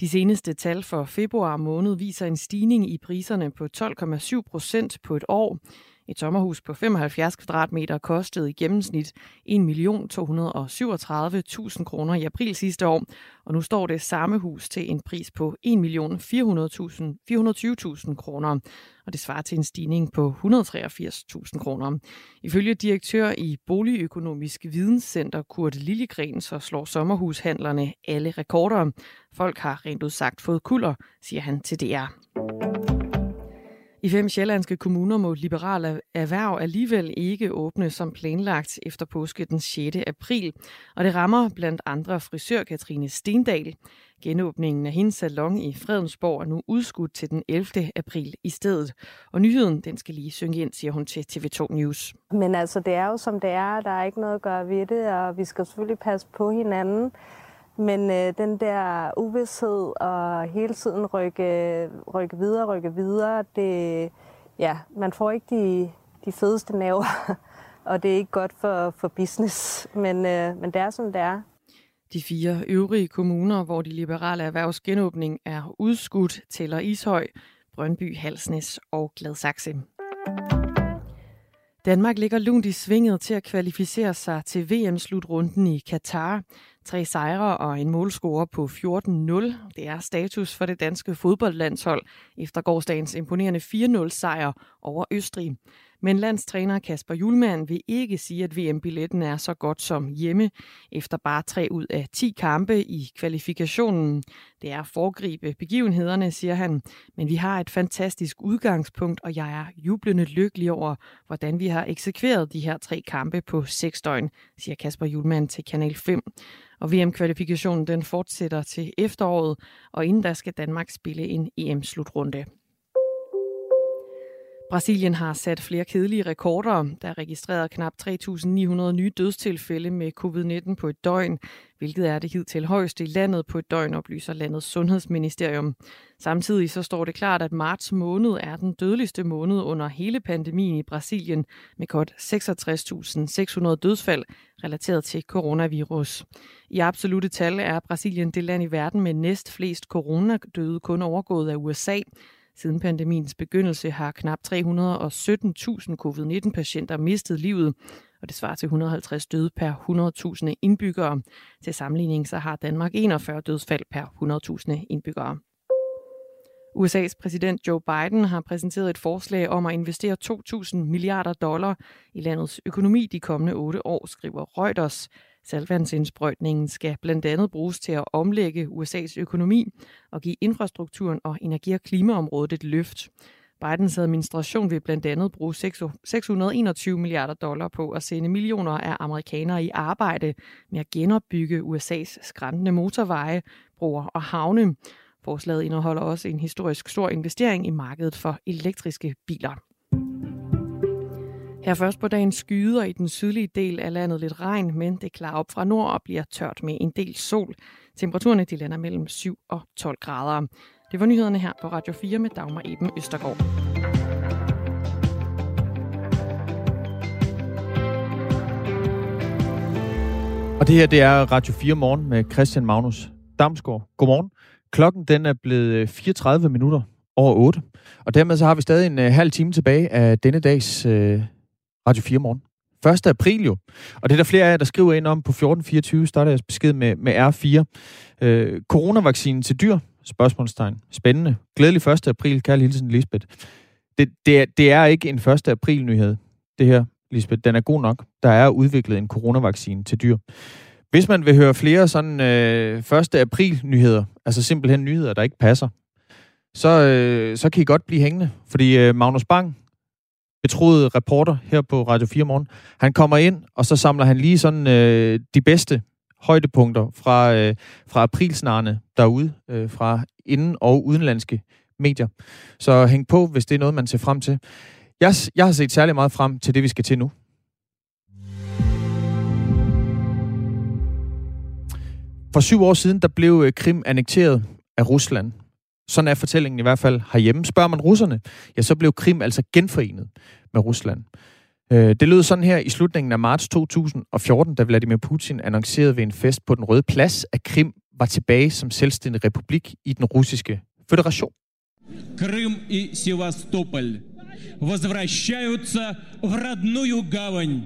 [SPEAKER 5] De seneste tal for februar måned viser en stigning i priserne på 12,7 procent på et år. Et sommerhus på 75 kvadratmeter kostede i gennemsnit 1.237.000 kroner i april sidste år, og nu står det samme hus til en pris på 1.420.000 kroner, og det svarer til en stigning på 183.000 kroner. Ifølge direktør i Boligøkonomisk Videnscenter Kurt Lillegren, så slår sommerhushandlerne alle rekorder. Folk har rent udsagt fået kulder, siger han til DR. I fem sjællandske kommuner må liberale erhverv alligevel ikke åbne som planlagt efter påske den 6. april, og det rammer blandt andre frisør Katrine Stendal. Genåbningen af hendes salon i Fredensborg er nu udskudt til den 11. april i stedet. Og nyheden, den skal lige synge ind, siger hun til TV2 News.
[SPEAKER 6] Men altså, det er jo som det er. Der er ikke noget at gøre ved det, og vi skal selvfølgelig passe på hinanden. Men øh, den der uvidshed og hele tiden rykke, rykke videre, rykke videre, det, ja, man får ikke de, de fedeste naver, og det er ikke godt for, for business. Men, øh, men det er som det er.
[SPEAKER 5] De fire øvrige kommuner, hvor de liberale erhvervsgenåbning er udskudt, tæller Ishøj, Brøndby, Halsnes og Gladsaxe. Danmark ligger lunt i svinget til at kvalificere sig til VM-slutrunden i Katar. Tre sejre og en målscore på 14-0. Det er status for det danske fodboldlandshold efter gårdsdagens imponerende 4-0 sejr over Østrig. Men landstræner Kasper Julemand vil ikke sige, at VM-billetten er så godt som hjemme, efter bare tre ud af 10 kampe i kvalifikationen. Det er foregribe begivenhederne, siger han, men vi har et fantastisk udgangspunkt, og jeg er jublende lykkelig over, hvordan vi har eksekveret de her tre kampe på seks døgn, siger Kasper Julemand til Kanal 5. Og VM-kvalifikationen den fortsætter til efteråret, og inden der skal Danmark spille en EM-slutrunde. Brasilien har sat flere kedelige rekorder. Der er registreret knap 3.900 nye dødstilfælde med covid-19 på et døgn, hvilket er det hidtil højeste i landet på et døgn, oplyser landets sundhedsministerium. Samtidig så står det klart, at marts måned er den dødeligste måned under hele pandemien i Brasilien, med godt 66.600 dødsfald relateret til coronavirus. I absolute tal er Brasilien det land i verden med næst flest coronadøde kun overgået af USA, Siden pandemiens begyndelse har knap 317.000 covid-19-patienter mistet livet, og det svarer til 150 døde per 100.000 indbyggere. Til sammenligning så har Danmark 41 dødsfald per 100.000 indbyggere. USA's præsident Joe Biden har præsenteret et forslag om at investere 2.000 milliarder dollar i landets økonomi de kommende otte år, skriver Reuters. Saltvandsindsprøjtningen skal blandt andet bruges til at omlægge USA's økonomi og give infrastrukturen og energi- og klimaområdet et løft. Bidens administration vil blandt andet bruge 621 milliarder dollar på at sende millioner af amerikanere i arbejde med at genopbygge USA's skræntende motorveje, broer og havne. Forslaget indeholder også en historisk stor investering i markedet for elektriske biler. Her først på dagen skyder i den sydlige del af landet lidt regn, men det klarer op fra nord og bliver tørt med en del sol. Temperaturerne de lander mellem 7 og 12 grader. Det var nyhederne her på Radio 4 med Dagmar Eben Østergaard.
[SPEAKER 1] Og det her, det er Radio 4 morgen med Christian Magnus Damsgaard. Godmorgen. Klokken den er blevet øh, 34 minutter over 8. Og dermed så har vi stadig en uh, halv time tilbage af denne dags uh, Radio 4 morgen. 1. april jo. Og det er der flere af jer, der skriver ind om på 1424, starter jeres besked med, med R4. Øh, coronavaccinen til dyr? Spørgsmålstegn. Spændende. Glædelig 1. april, kære hilsen, Lisbeth. Det, det, er, det er ikke en 1. april nyhed, det her, Lisbeth. Den er god nok. Der er udviklet en coronavaccine til dyr. Hvis man vil høre flere sådan øh, 1. april nyheder, altså simpelthen nyheder, der ikke passer, så, øh, så kan I godt blive hængende. Fordi øh, Magnus Bang, betroede reporter her på Radio 4 Morgen. Han kommer ind, og så samler han lige sådan øh, de bedste højdepunkter fra, øh, fra aprilsnarne derude, øh, fra inden- og udenlandske medier. Så hæng på, hvis det er noget, man ser frem til. Jeg, jeg har set særlig meget frem til det, vi skal til nu. For syv år siden, der blev øh, Krim annekteret af Rusland. Sådan er fortællingen i hvert fald herhjemme. Spørger man russerne, ja, så blev Krim altså genforenet med Rusland. Øh, det lød sådan her i slutningen af marts 2014, da Vladimir Putin annoncerede ved en fest på den Røde Plads, at Krim var tilbage som selvstændig republik i den russiske federation.
[SPEAKER 7] Крым и Севастополь возвращаются в родную гавань.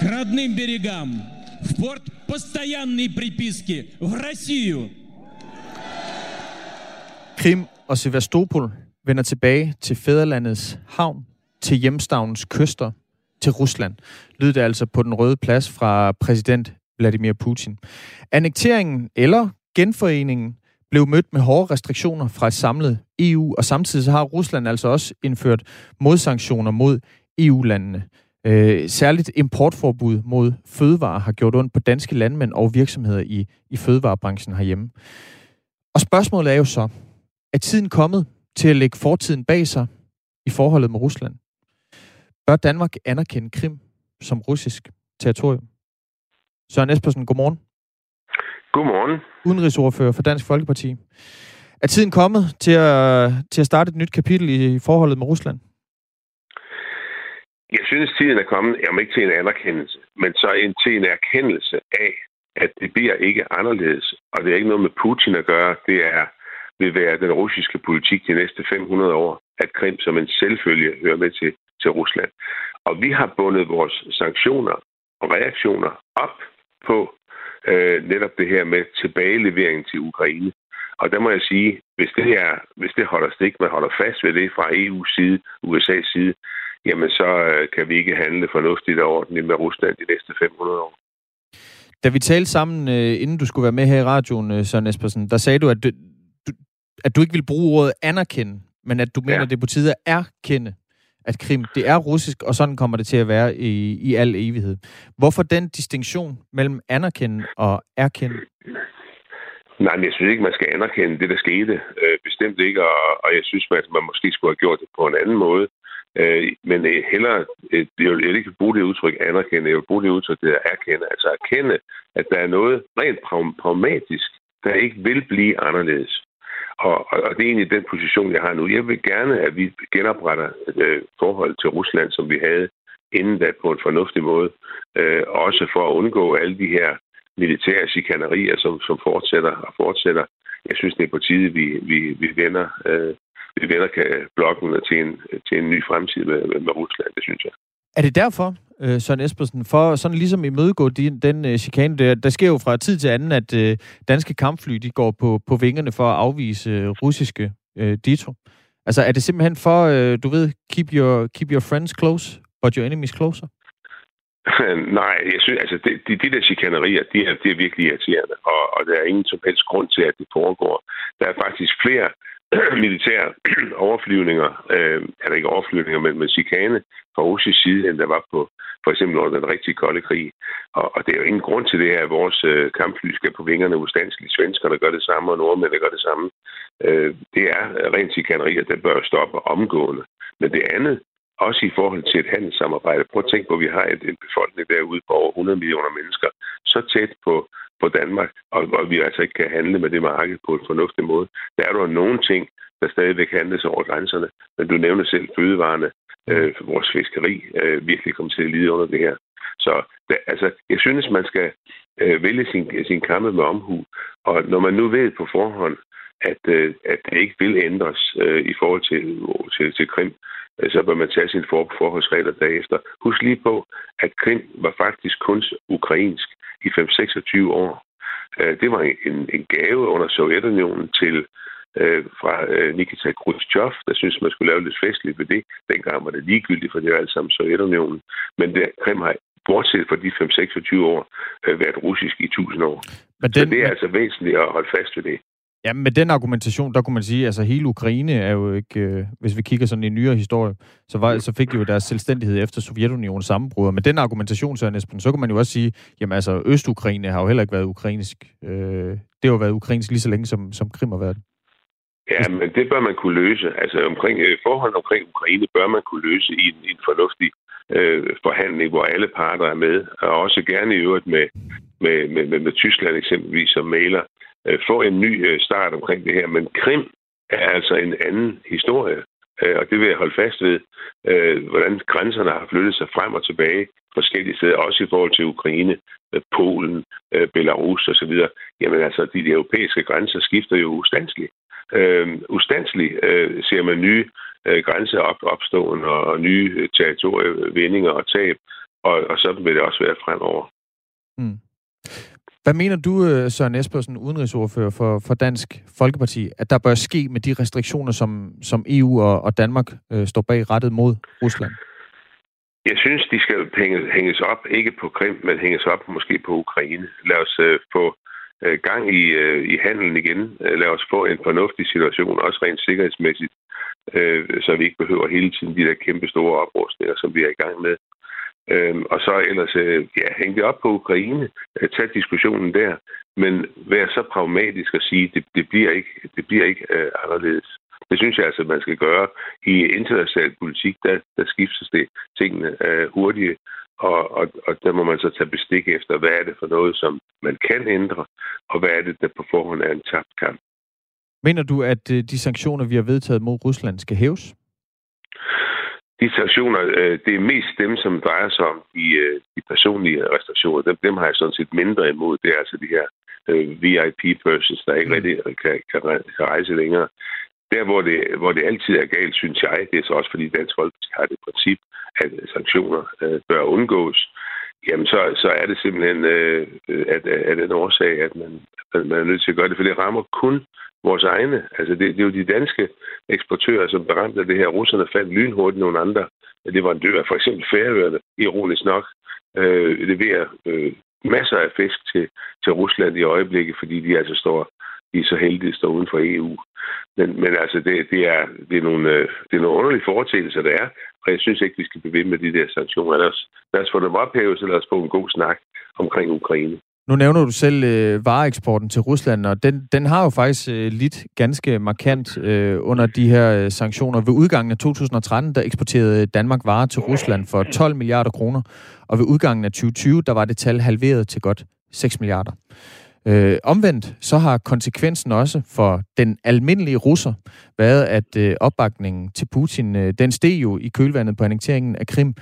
[SPEAKER 7] К родным берегам, в порт постоянной приписки, в Россию.
[SPEAKER 1] Krim og Sevastopol vender tilbage til fædrelandets havn, til hjemstavnens kyster, til Rusland, lød det altså på den røde plads fra præsident Vladimir Putin. Annekteringen eller genforeningen blev mødt med hårde restriktioner fra et samlet EU, og samtidig så har Rusland altså også indført modsanktioner mod EU-landene. Øh, særligt importforbud mod fødevarer har gjort ondt på danske landmænd og virksomheder i, i fødevarebranchen herhjemme. Og spørgsmålet er jo så, er tiden kommet til at lægge fortiden bag sig i forholdet med Rusland? Bør Danmark anerkende Krim som russisk territorium? Søren Espersen, godmorgen.
[SPEAKER 8] Godmorgen.
[SPEAKER 1] Udenrigsordfører for Dansk Folkeparti. Er tiden kommet til at, til at starte et nyt kapitel i forholdet med Rusland?
[SPEAKER 8] Jeg synes, tiden er kommet, om ikke til en anerkendelse, men så en, til en erkendelse af, at det bliver ikke anderledes. Og det er ikke noget med Putin at gøre. Det er vil være den russiske politik de næste 500 år, at Krim som en selvfølge hører med til, til Rusland. Og vi har bundet vores sanktioner og reaktioner op på øh, netop det her med tilbagelevering til Ukraine. Og der må jeg sige, hvis det, er, hvis det holder stik, man holder fast ved det fra EU's side, USA's side, jamen så øh, kan vi ikke handle fornuftigt og ordentligt med Rusland de næste 500 år.
[SPEAKER 1] Da vi talte sammen, øh, inden du skulle være med her i radioen, øh, Søren Espersen, der sagde du, at du, at du ikke vil bruge ordet anerkende, men at du mener, ja. det er på tide at erkende, at Krim, det er russisk, og sådan kommer det til at være i, i al evighed. Hvorfor den distinktion mellem anerkende og erkende?
[SPEAKER 8] Nej, men jeg synes ikke, man skal anerkende det, der skete. Øh, bestemt ikke, og, og jeg synes, at man måske skulle have gjort det på en anden måde. Øh, men øh, hellere, øh, jeg vil ikke bruge det udtryk anerkende, jeg vil bruge det udtryk, det er erkende. Altså erkende, at der er noget rent pragmatisk, der ikke vil blive anderledes. Og, og det er egentlig den position, jeg har nu. Jeg vil gerne, at vi genopretter øh, forhold til Rusland, som vi havde inden da på en fornuftig måde. Øh, også for at undgå alle de her militære chikanerier, som, som fortsætter og fortsætter. Jeg synes, det er på tide, vi, vi, vi vender, øh, vi vender blokken til en, til en ny fremtid med, med Rusland, det synes jeg.
[SPEAKER 1] Er det derfor, øh, Søren Espersen, for sådan ligesom imødegå den, den øh, chikane, der, der sker jo fra tid til anden, at øh, danske kampfly de går på, på vingerne for at afvise øh, russiske øh, dito. Altså er det simpelthen for, øh, du ved, keep your, keep your friends close, but your enemies closer?
[SPEAKER 8] Nej, jeg synes, altså, de, de, de der chikanerier, de er, de er virkelig irriterende, og, og der er ingen som helst grund til, at det foregår. Der er faktisk flere militære overflyvninger, øh, eller ikke overflyvninger, men med chikane fra russisk side, end der var på for eksempel under den rigtige kolde krig. Og, og det er jo ingen grund til det her, at vores øh, kampfly skal på vingerne ustandsligt. Svenskerne gør det samme, og nordmændene gør det samme. Øh, det er rent chikanerier, der bør stoppe omgående. Men det andet, også i forhold til et handelssamarbejde. Prøv at tænke på, at vi har et, en befolkning derude på over 100 millioner mennesker, så tæt på, på Danmark, og, og vi altså ikke kan handle med det marked på en fornuftig måde. Der er jo nogle ting, der stadigvæk handles over grænserne, men du nævner selv fødevarene, øh, vores fiskeri øh, virkelig kommer til at lide under det her. Så der, altså, jeg synes, man skal øh, vælge sin, sin kampe med omhu, og når man nu ved på forhånd, at, øh, at det ikke vil ændres øh, i forhold til, til, til Krim, øh, så bør man tage sine for, forholdsregler derefter. Husk lige på, at Krim var faktisk kun ukrainsk i 5-26 år. Det var en, en gave under Sovjetunionen til øh, fra øh, Nikita Khrushchev, der synes, man skulle lave lidt festligt ved det. Dengang var det ligegyldigt, for det var alt sammen Sovjetunionen. Men det, Krim har bortset fra de 5-26 år, øh, været russisk i 1000 år. Men den, Så det er altså væsentligt at holde fast ved det.
[SPEAKER 1] Ja, med den argumentation, der kunne man sige, altså hele Ukraine er jo ikke, øh, hvis vi kigger sådan i nyere historie, så, var, så fik de jo deres selvstændighed efter Sovjetunionens sammenbrud. Og med den argumentation, så, Esben, så kan man jo også sige, jamen altså Øst-Ukraine har jo heller ikke været ukrainsk. Øh, det har jo været ukrainsk lige så længe, som, som Krim har været.
[SPEAKER 8] Ja, men det bør man kunne løse. Altså omkring, øh, omkring Ukraine bør man kunne løse i en, i en fornuftig øh, forhandling, hvor alle parter er med, og også gerne i øvrigt med, med, med, med, med Tyskland eksempelvis som maler øh, få en ny øh, start omkring det her. Men Krim er altså en anden historie. Øh, og det vil jeg holde fast ved, øh, hvordan grænserne har flyttet sig frem og tilbage forskellige steder, også i forhold til Ukraine, øh, Polen, øh, Belarus osv. Jamen altså, de, europæiske grænser skifter jo ustandsligt. Øh, ustandsligt øh, ser man nye øh, grænser op, opstående og, og nye øh, territorievindinger øh, og tab, og, og sådan vil det også være fremover. Mm.
[SPEAKER 1] Hvad mener du, øh, Søren Espersen, udenrigsordfører for, for Dansk Folkeparti, at der bør ske med de restriktioner, som, som EU og, og Danmark øh, står bag rettet mod Rusland?
[SPEAKER 8] Jeg synes, de skal hænges op, ikke på Krim, men hænges op måske på Ukraine. Lad os øh, få øh, gang i, øh, i handelen igen. Lad os få en fornuftig situation, også rent sikkerhedsmæssigt, øh, så vi ikke behøver hele tiden de der kæmpe store oprustninger, som vi er i gang med. Øhm, og så ellers, øh, ja, hænge det op på Ukraine, øh, tage diskussionen der, men vær så pragmatisk at sige, det, det bliver ikke, det bliver ikke øh, anderledes. Det synes jeg altså, man skal gøre. I international politik, der, der skiftes det tingene øh, hurtigt, og, og, og der må man så tage bestik efter, hvad er det for noget, som man kan ændre, og hvad er det, der på forhånd er en tabt kamp.
[SPEAKER 1] Mener du, at øh, de sanktioner, vi har vedtaget mod Rusland, skal hæves?
[SPEAKER 8] De sanktioner, øh, det er mest dem, som drejer sig om de, øh, de personlige restriktioner. Dem, dem har jeg sådan set mindre imod. Det er altså de her øh, VIP-persons, der ikke mm. rigtig kan, kan, kan rejse længere. Der, hvor det, hvor det altid er galt, synes jeg, det er så også fordi Dansk Folkeparti har det princip, at sanktioner øh, bør undgås. Jamen, så, så er det simpelthen øh, at, at den årsag, at man, at man er nødt til at gøre det, for det rammer kun vores egne. Altså, det, det er jo de danske eksportører, som berømte det her. Russerne fandt lynhurtigt nogle andre leverandører. For eksempel Færøerne, ironisk nok, øh, leverer øh, masser af fisk til, til Rusland i øjeblikket, fordi de altså står de er så heldige at stå uden for EU. Men, men altså, det, det, er, det, er nogle, øh, det er nogle underlige foretagelser, der er, og jeg synes ikke, vi skal bevæge med de der sanktioner. Lad os, lad os få dem ophævet, så lad os få en god snak omkring Ukraine.
[SPEAKER 1] Nu nævner du selv øh, vareeksporten til Rusland, og den, den har jo faktisk øh, lidt ganske markant øh, under de her øh, sanktioner. Ved udgangen af 2013, der eksporterede Danmark varer til Rusland for 12 milliarder kroner, og ved udgangen af 2020, der var det tal halveret til godt 6 milliarder. Øh, omvendt så har konsekvensen også for den almindelige russer været, at øh, opbakningen til Putin, øh, den steg jo i kølvandet på annekteringen af Krim.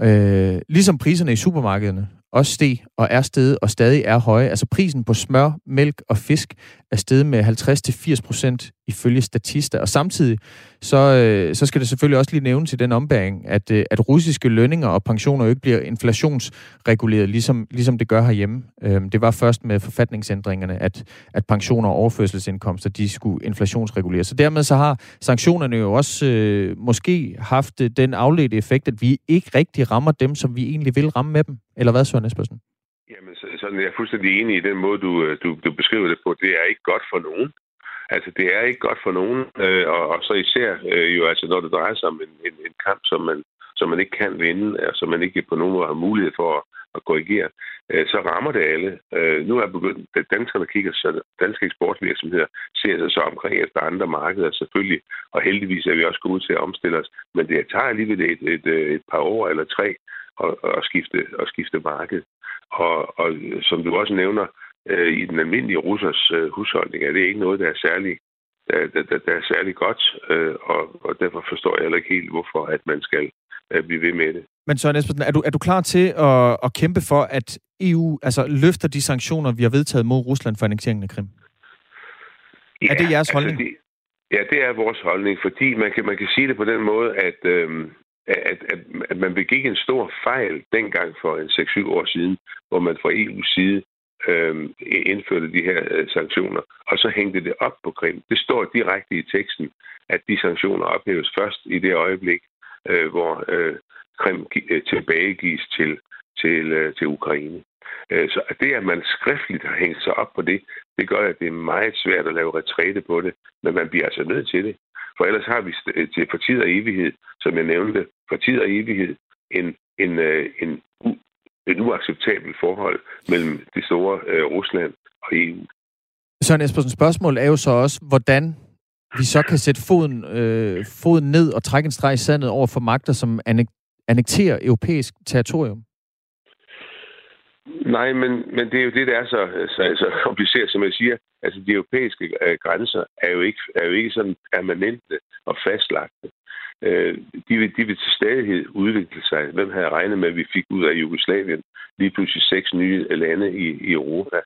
[SPEAKER 1] Øh, ligesom priserne i supermarkederne også steg og er steget og stadig er høje. Altså prisen på smør, mælk og fisk er steget med 50-80 procent ifølge statister. Og samtidig så, øh, så skal det selvfølgelig også lige nævnes i den ombæring, at, øh, at russiske lønninger og pensioner jo ikke bliver inflationsreguleret, ligesom, ligesom det gør herhjemme. Øh, det var først med forfatningsændringerne, at, at pensioner og overførselsindkomster, de skulle inflationsreguleres. Så dermed så har sanktionerne jo også øh, måske haft øh, den afledte effekt, at vi ikke rigtig rammer dem, som vi egentlig vil ramme med dem. Eller hvad, Søren Espersen?
[SPEAKER 8] Jamen, så, sådan, jeg er fuldstændig enig i den måde, du, øh, du, du beskriver det på. Det er ikke godt for nogen. Altså, det er ikke godt for nogen, øh, og, og så især øh, jo, altså, når det drejer sig om en, en, en kamp, som man, som man ikke kan vinde, og som man ikke på nogen måde har mulighed for at, at korrigere, øh, så rammer det alle. Øh, nu er begyndt, at danskerne kigger, så danske eksportvirksomheder ser sig så omkring efter andre markeder selvfølgelig, og heldigvis er vi også gode til at omstille os, men det tager alligevel et, et, øh, et par år eller tre at, at, skifte, at skifte marked. Og, og som du også nævner, øh, i den almindelige russers øh, husholdning er det ikke noget, der er særlig, der, der, der, der er særlig godt, øh, og, og derfor forstår jeg heller ikke helt, hvorfor at man skal øh, blive ved med det.
[SPEAKER 1] Men Søren Espersen, er du, er du klar til at, at kæmpe for, at EU altså, løfter de sanktioner, vi har vedtaget mod Rusland for annekteringen af Krim? Ja, er det jeres altså holdning? Det,
[SPEAKER 8] ja, det er vores holdning, fordi man kan, man kan sige det på den måde, at, øh, at, at, at man begik en stor fejl dengang for en 6-7 år siden, hvor man fra EU's side øh, indførte de her øh, sanktioner, og så hængte det op på Krim. Det står direkte i teksten, at de sanktioner ophæves først i det øjeblik, øh, hvor øh, Krim øh, tilbagegives til, til, øh, til Ukraine. Øh, så det, at man skriftligt har hængt sig op på det, det gør, at det er meget svært at lave retræte på det, men man bliver altså nødt til det. For ellers har vi øh, til for tid og evighed, som jeg nævnte, for tid og evighed, en, en, øh, en, en, en uacceptabel forhold mellem det store øh, Rusland og EU.
[SPEAKER 1] Søren Espersen, spørgsmål er jo så også, hvordan vi så kan sætte foden, øh, foden ned og trække en streg i sandet over for magter, som annektere europæisk territorium?
[SPEAKER 8] Nej, men, men det er jo det, der er så, så, så kompliceret, som jeg siger. Altså, de europæiske øh, grænser er jo, ikke, er jo ikke sådan permanente og fastlagte. Øh, de, vil, de vil til stadighed udvikle sig. Hvem havde regnet med, at vi fik ud af Jugoslavien lige pludselig seks nye lande i, i Europa?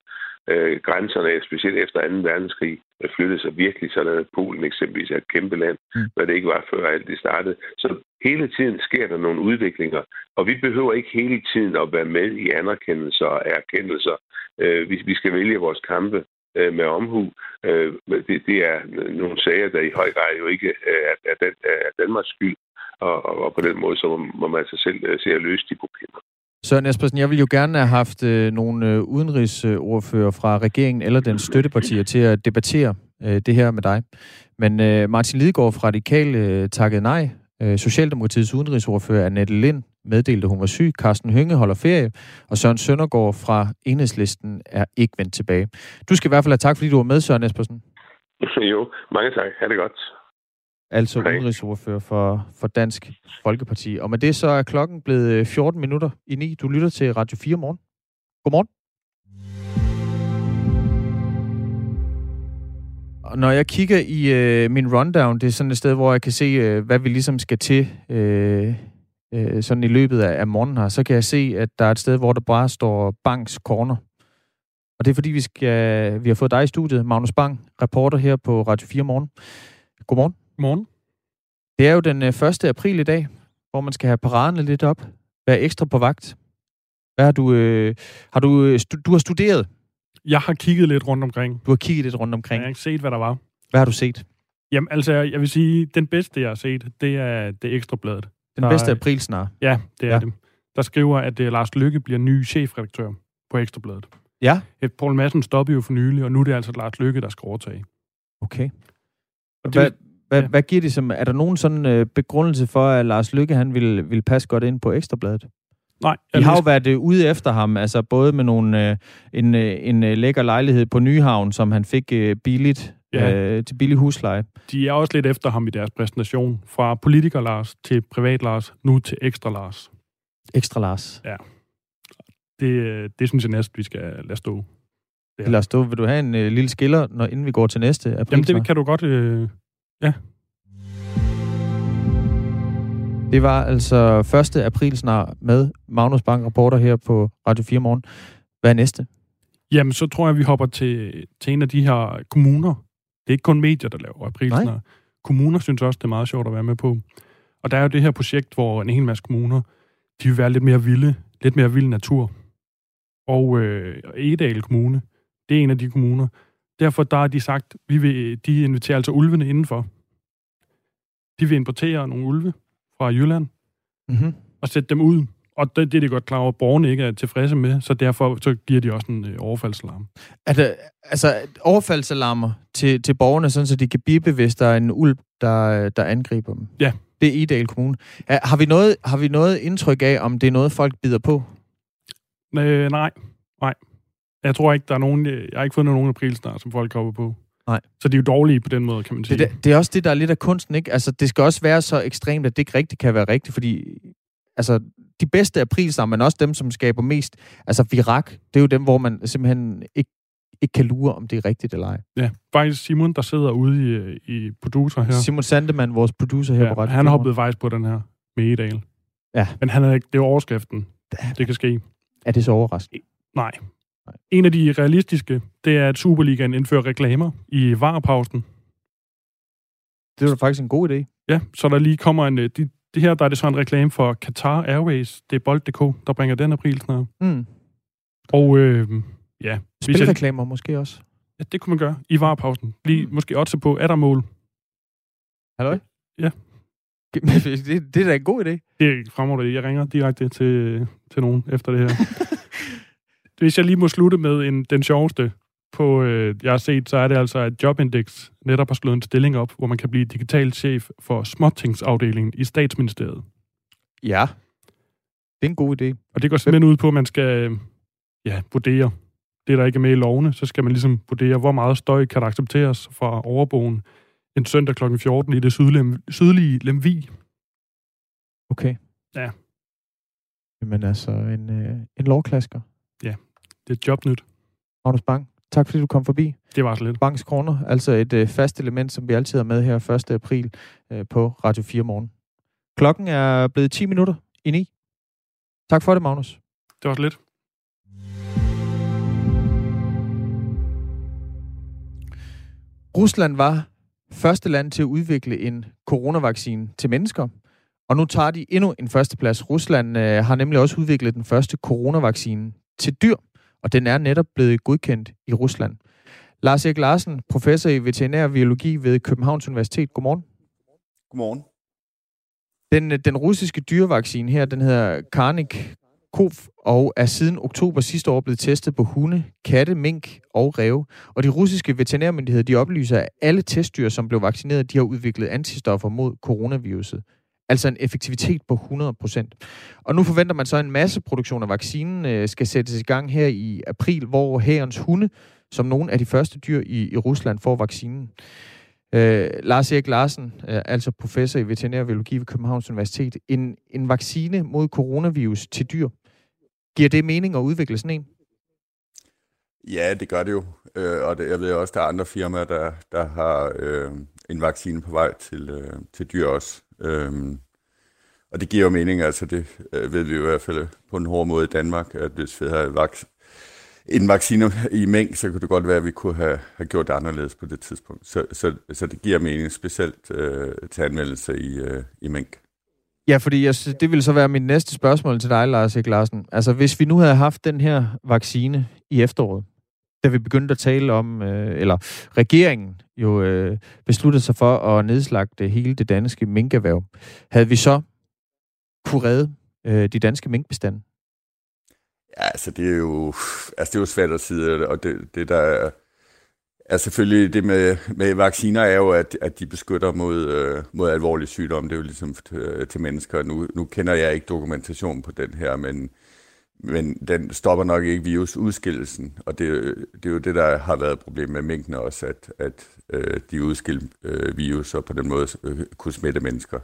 [SPEAKER 8] Øh, grænserne, specielt efter 2. verdenskrig, flyttede sig virkelig, sådan at Polen eksempelvis er et kæmpe land, mm. hvad det ikke var før alt det startede. Så hele tiden sker der nogle udviklinger, og vi behøver ikke hele tiden at være med i anerkendelser og erkendelser. Øh, vi, vi skal vælge vores kampe øh, med omhu. Øh, det, det er nogle sager, der i høj grad jo ikke øh, er, er, er, er Danmarks skyld, og, og, og på den måde så må man sig selv øh, se at løse de problemer.
[SPEAKER 1] Søren Espersen, jeg ville jo gerne have haft øh, nogle øh, udenrigsordfører fra regeringen eller den støttepartier til at debattere øh, det her med dig. Men øh, Martin Lidegaard fra Radikal øh, takkede nej. Øh, Socialdemokratiets udenrigsordfører Annette Lind meddelte, at hun var syg. Carsten Hønge holder ferie, og Søren Søndergaard fra Enhedslisten er ikke vendt tilbage. Du skal i hvert fald have tak, fordi du var med, Søren Espersen.
[SPEAKER 8] Jo, mange tak. Ha' det godt.
[SPEAKER 1] Altså Hej. udenrigsordfører for, for Dansk Folkeparti. Og med det så er klokken blevet 14 minutter i 9. Du lytter til Radio 4 morgen. Godmorgen. Og når jeg kigger i øh, min rundown, det er sådan et sted, hvor jeg kan se, øh, hvad vi ligesom skal til øh, øh, sådan i løbet af, af morgenen her, så kan jeg se, at der er et sted, hvor der bare står Banks Corner. Og det er fordi, vi, skal, vi har fået dig i studiet, Magnus Bang, reporter her på Radio 4 Morgen. Godmorgen.
[SPEAKER 9] Godmorgen.
[SPEAKER 1] Det er jo den 1. Øh, april i dag, hvor man skal have paraderne lidt op, være ekstra på vagt. Hvad har du, øh, har du, øh, du har studeret?
[SPEAKER 9] Jeg har kigget lidt rundt omkring.
[SPEAKER 1] Du har kigget lidt rundt omkring?
[SPEAKER 9] Jeg har ikke set, hvad der var.
[SPEAKER 1] Hvad har du set?
[SPEAKER 9] Jamen, altså, jeg vil sige, den bedste, jeg har set, det er det ekstra bladet.
[SPEAKER 1] Den der, bedste april snart?
[SPEAKER 9] Ja, det er ja. det. Der skriver, at det Lars Lykke bliver ny chefredaktør på Ekstrabladet.
[SPEAKER 1] Ja.
[SPEAKER 9] Et Poul Madsen stoppede jo for nylig, og nu er det altså Lars Lykke, der skal overtage.
[SPEAKER 1] Okay. Og det, hvad, hvad, ja. hvad giver det som? Er der nogen sådan øh, begrundelse for, at Lars Lykke han vil, vil passe godt ind på Ekstrabladet?
[SPEAKER 9] Nej.
[SPEAKER 1] I har jo været øh, ude efter ham, altså både med nogle, øh, en, øh, en øh, lækker lejlighed på Nyhavn, som han fik øh, billigt ja. øh, til billig husleje.
[SPEAKER 9] De er også lidt efter ham i deres præsentation. Fra politiker Lars til privat Lars, nu til ekstra Lars.
[SPEAKER 1] Ekstra Lars?
[SPEAKER 9] Ja. Det, det synes jeg næsten, vi skal lade stå.
[SPEAKER 1] Det lad stå. Vil du have en øh, lille skiller, når, inden vi går til næste april?
[SPEAKER 9] Jamen, det kan du godt... Øh, ja.
[SPEAKER 1] Det var altså 1. april snart med Magnus Bank, reporter her på Radio 4 Morgen. Hvad er næste?
[SPEAKER 9] Jamen, så tror jeg, vi hopper til, til en af de her kommuner. Det er ikke kun medier, der laver aprilsnare. Kommuner synes også, det er meget sjovt at være med på. Og der er jo det her projekt, hvor en hel masse kommuner, de vil være lidt mere vilde, lidt mere vild natur. Og øh, Egedal Kommune, det er en af de kommuner. Derfor der har de sagt, vi vil, de inviterer altså ulvene indenfor. De vil importere nogle ulve fra Jylland
[SPEAKER 1] mm-hmm.
[SPEAKER 9] og sætte dem ud. Og det, det er de godt klar over, at borgerne ikke er tilfredse med, så derfor så giver de også en øh, overfaldsalarm.
[SPEAKER 1] Er det, altså overfaldsalarmer til, til borgerne, sådan så de kan blive bevidst, der er en ulv, der, der angriber dem?
[SPEAKER 9] Ja.
[SPEAKER 1] Det er Idal Kommune. Har vi, noget, har vi noget indtryk af, om det er noget, folk bider på?
[SPEAKER 9] Øh, nej, nej. Jeg tror ikke, der er nogen... Jeg har ikke fundet nogen aprilsnar, som folk hopper på.
[SPEAKER 1] Nej.
[SPEAKER 9] Så de er jo dårlige på den måde, kan man sige.
[SPEAKER 1] Det, det er også det, der er lidt af kunsten, ikke? Altså, det skal også være så ekstremt, at det ikke rigtigt kan være rigtigt, fordi altså, de bedste aprilsnar, men også dem, som skaber mest, altså virak, det er jo dem, hvor man simpelthen ikke, ikke kan lure, om det er rigtigt eller ej.
[SPEAKER 9] Ja, faktisk Simon, der sidder ude i, i producer her.
[SPEAKER 1] Simon Sandemann, vores producer her
[SPEAKER 9] ja,
[SPEAKER 1] på Radio
[SPEAKER 9] Han hoppede faktisk på den her med Edal.
[SPEAKER 1] Ja.
[SPEAKER 9] Men han er ikke, det er overskriften. Det kan ske.
[SPEAKER 1] Er det så overraskende?
[SPEAKER 9] Nej. Nej. En af de realistiske, det er, at Superligaen indfører reklamer i varepausen.
[SPEAKER 1] Det er da faktisk en god idé.
[SPEAKER 9] Ja, så der lige kommer en... De, det her, der er det så en reklame for Qatar Airways. Det er Bold.dk, der bringer den april snart.
[SPEAKER 1] Mm.
[SPEAKER 9] Og øh, ja...
[SPEAKER 1] Spilreklamer jeg, måske også.
[SPEAKER 9] Ja, det kunne man gøre i varepausen. Lige mm. måske også på, er der mål?
[SPEAKER 1] Hallo?
[SPEAKER 9] Ja.
[SPEAKER 1] Det, det er da en god idé.
[SPEAKER 9] Det er fremragende. Jeg ringer direkte til, til nogen efter det her. Hvis jeg lige må slutte med en, den sjoveste på, øh, jeg har set, så er det altså, at Jobindex netop har slået en stilling op, hvor man kan blive digital chef for småtingsafdelingen i statsministeriet.
[SPEAKER 1] Ja, det er en god idé.
[SPEAKER 9] Og det går simpelthen ud på, at man skal ja, vurdere det, der ikke er med i lovene. Så skal man ligesom vurdere, hvor meget støj kan der accepteres fra overboen en søndag kl. 14 i det sydlige, sydlige Lemvi.
[SPEAKER 1] Okay.
[SPEAKER 9] Ja,
[SPEAKER 1] Jamen altså, en, øh, en lovklasker.
[SPEAKER 9] Ja, det er jobnyt.
[SPEAKER 1] Magnus Bang, tak fordi du kom forbi.
[SPEAKER 9] Det var så lidt.
[SPEAKER 1] Banks Corner, altså et øh, fast element, som vi altid har med her 1. april øh, på Radio 4 morgen. Klokken er blevet 10 minutter i 9. Tak for det, Magnus.
[SPEAKER 9] Det var så lidt.
[SPEAKER 1] Rusland var første land til at udvikle en coronavaccine til mennesker, og nu tager de endnu en førsteplads. Rusland øh, har nemlig også udviklet den første coronavaccine til dyr, og den er netop blevet godkendt i Rusland. Lars Erik Larsen, professor i veterinærbiologi ved Københavns Universitet. Godmorgen.
[SPEAKER 10] Godmorgen.
[SPEAKER 1] Den, den russiske dyrevaccine her, den hedder Karnik Kov, og er siden oktober sidste år blevet testet på hunde, katte, mink og ræve. Og de russiske veterinærmyndigheder, de oplyser, at alle testdyr, som blev vaccineret, de har udviklet antistoffer mod coronaviruset. Altså en effektivitet på 100%. Og nu forventer man så en masse produktion af vaccinen øh, skal sættes i gang her i april, hvor hærens hunde, som nogle af de første dyr i, i Rusland, får vaccinen. Øh, Lars Erik Larsen, øh, altså professor i veterinærbiologi ved Københavns Universitet. En, en vaccine mod coronavirus til dyr, giver det mening at udvikle sådan en?
[SPEAKER 10] Ja, det gør det jo. Øh, og det, jeg ved også, der er andre firmaer, der, der har øh, en vaccine på vej til, øh, til dyr også. Øhm, og det giver jo mening, altså det øh, ved vi jo i hvert fald på en hård måde i Danmark, at hvis vi havde vaks en vaccine i mængde, så kunne det godt være, at vi kunne have, have gjort det anderledes på det tidspunkt. Så, så, så det giver mening specielt øh, til anvendelse i, øh, i mængde.
[SPEAKER 1] Ja, fordi jeg, det vil så være mit næste spørgsmål til dig, Lars Erik Larsen. Altså, hvis vi nu havde haft den her vaccine i efteråret, da vi begyndte at tale om, øh, eller regeringen jo øh, besluttede sig for at nedslagte hele det danske minkerhverv, havde vi så kunne redde øh, de danske minkbestande?
[SPEAKER 10] Ja, altså det er jo, altså det er jo svært at sige, og det, det der er, er selvfølgelig det med, med vacciner er jo, at, at de beskytter mod, øh, mod alvorlige sygdomme. Det er jo ligesom til, til mennesker. Nu, nu kender jeg ikke dokumentationen på den her, men, men den stopper nok ikke virusudskillelsen. Og det, det er jo det, der har været et problem med mængden også, at, at øh, de udskiller øh, virus og på den måde øh, kunne smitte mennesker.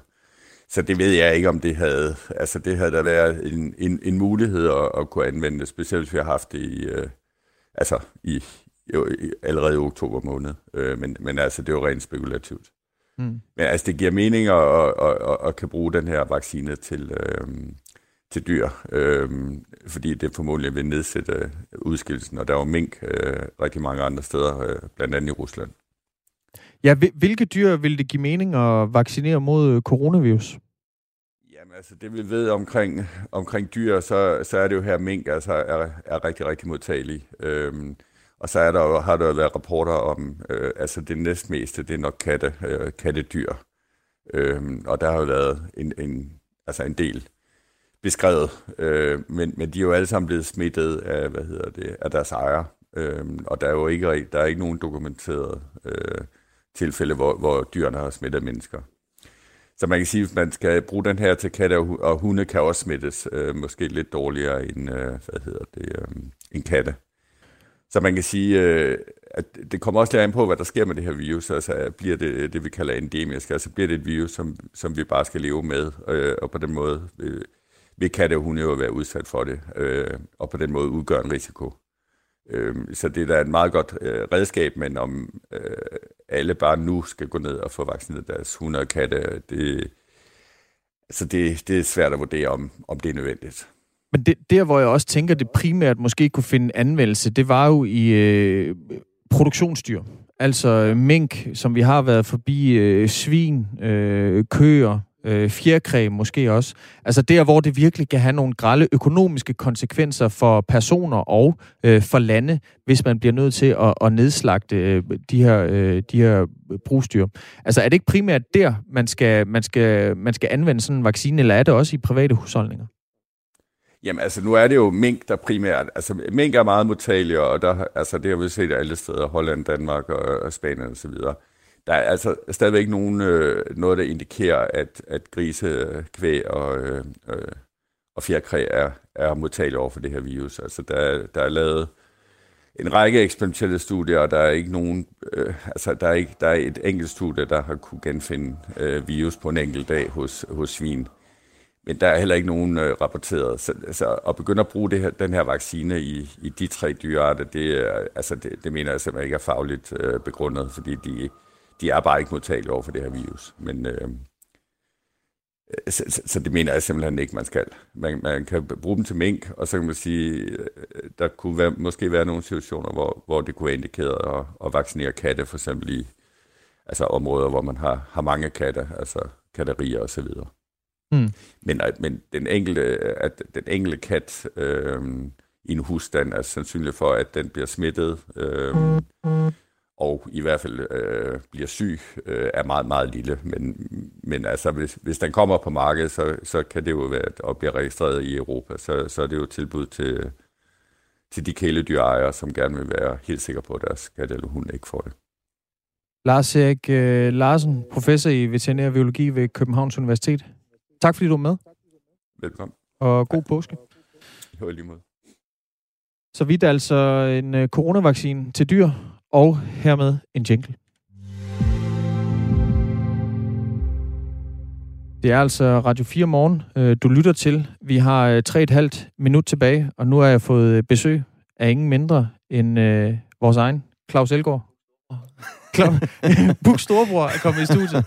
[SPEAKER 10] Så det ved jeg ikke, om det havde, altså det havde der været en, en, en mulighed at, at kunne anvende det, specielt hvis vi har haft det i, øh, altså i, jo, allerede i oktober måned. Øh, men, men altså, det er jo rent spekulativt. Mm. Men altså, det giver mening at, at, at, at kan bruge den her vaccine til, øh, til dyr, øh, fordi det formodentlig vil nedsætte udskillelsen, og der er jo mink øh, rigtig mange andre steder, øh, blandt andet i Rusland.
[SPEAKER 1] Ja, hvilke dyr vil det give mening at vaccinere mod coronavirus?
[SPEAKER 10] Jamen altså, det vi ved omkring, omkring dyr, så, så er det jo her, mink altså er, er rigtig, rigtig modtagelig. Øhm, og så er der, har der jo været rapporter om, øh, altså det næstmeste, det er nok katte, øh, kattedyr. Øhm, og der har jo været en, en, altså en del beskrevet, øh, men, men de er jo alle sammen blevet smittet af, hvad hedder det, af deres ejer. Øh, og der er jo ikke, der er ikke nogen dokumenteret øh, tilfælde, hvor, hvor dyrene har smittet mennesker. Så man kan sige, at man skal bruge den her til katte, og hunde kan også smittes, øh, måske lidt dårligere end, øh, hvad hedder det, øh, en katte. Så man kan sige, øh, at det kommer også lidt an på, hvad der sker med det her virus. Altså bliver det det, vi kalder endemisk. Altså bliver det et virus, som, som vi bare skal leve med, øh, og på den måde Øh, vil katte og hunde jo være udsat for det, øh, og på den måde udgøre en risiko. Øh, så det er da et meget godt øh, redskab, men om øh, alle bare nu skal gå ned og få vaccineret deres hunde og katte, det, så det, det er svært at vurdere, om, om det er nødvendigt.
[SPEAKER 1] Men det, der, hvor jeg også tænker, det primært måske kunne finde anvendelse, det var jo i øh, produktionsdyr. Altså øh, mink, som vi har været forbi, øh, svin, øh, køer, øh, fjerkræ måske også. Altså der, hvor det virkelig kan have nogle grælde økonomiske konsekvenser for personer og øh, for lande, hvis man bliver nødt til at, at nedslagte øh, de her, øh, de her brugstyr. Altså er det ikke primært der, man skal, man skal, man skal anvende sådan en vaccine, eller er det også i private husholdninger?
[SPEAKER 10] Jamen altså, nu er det jo mink, der primært... Altså, mink er meget modtagelige, og der, altså, det har vi set alle steder, Holland, Danmark og, og Spanien osv. Der er altså stadigvæk nogen, øh, noget, der indikerer, at, at grise, øh, kvæg og, øh, øh, og fjerkræ er, er modtagelige over for det her virus. Altså, der, der er lavet en række eksperimentelle studier, og der er ikke nogen, øh, altså der er, ikke, der er et enkelt studie, der har kunne genfinde øh, virus på en enkelt dag hos, hos svin. men der er heller ikke nogen øh, rapporteret. Så, altså, at begynde at bruge det her, den her vaccine i, i de tre dyrearter, det, altså det, det mener jeg simpelthen ikke er fagligt øh, begrundet, fordi de, de er bare ikke modtagelige over for det her virus. Men, øh, så, så, så det mener jeg simpelthen ikke, man skal. Man, man kan bruge dem til mink, og så kan man sige, øh, der kunne være, måske være nogle situationer, hvor, hvor det kunne være indikeret at, at vaccinere katte, for eksempel i altså områder, hvor man har, har mange katte, altså katterier og så videre. Mm. Men, men den enkelte, at den enkelte kat øh, i en husstand er sandsynlig for, at den bliver smittet, øh, og i hvert fald øh, bliver syg, øh, er meget, meget lille. Men, men altså, hvis, hvis den kommer på markedet, så, så kan det jo være at blive registreret i Europa. Så, så er det jo tilbud til, til de kæledyrejere, som gerne vil være helt sikre på, at deres kat eller hund ikke får det.
[SPEAKER 1] Lars Erik øh, Larsen, professor i veterinær biologi ved Københavns Universitet. Tak fordi du var med.
[SPEAKER 10] Velkommen.
[SPEAKER 1] Og god påske.
[SPEAKER 10] Jo, lige måde.
[SPEAKER 1] Så vidt altså en øh, coronavaccine til dyr, og hermed en jingle. Det er altså Radio 4 morgen, øh, du lytter til. Vi har øh, tre et halvt minut tilbage, og nu har jeg fået besøg af ingen mindre end øh, vores egen Claus. Claus, Buk Storbror er kommet i studiet.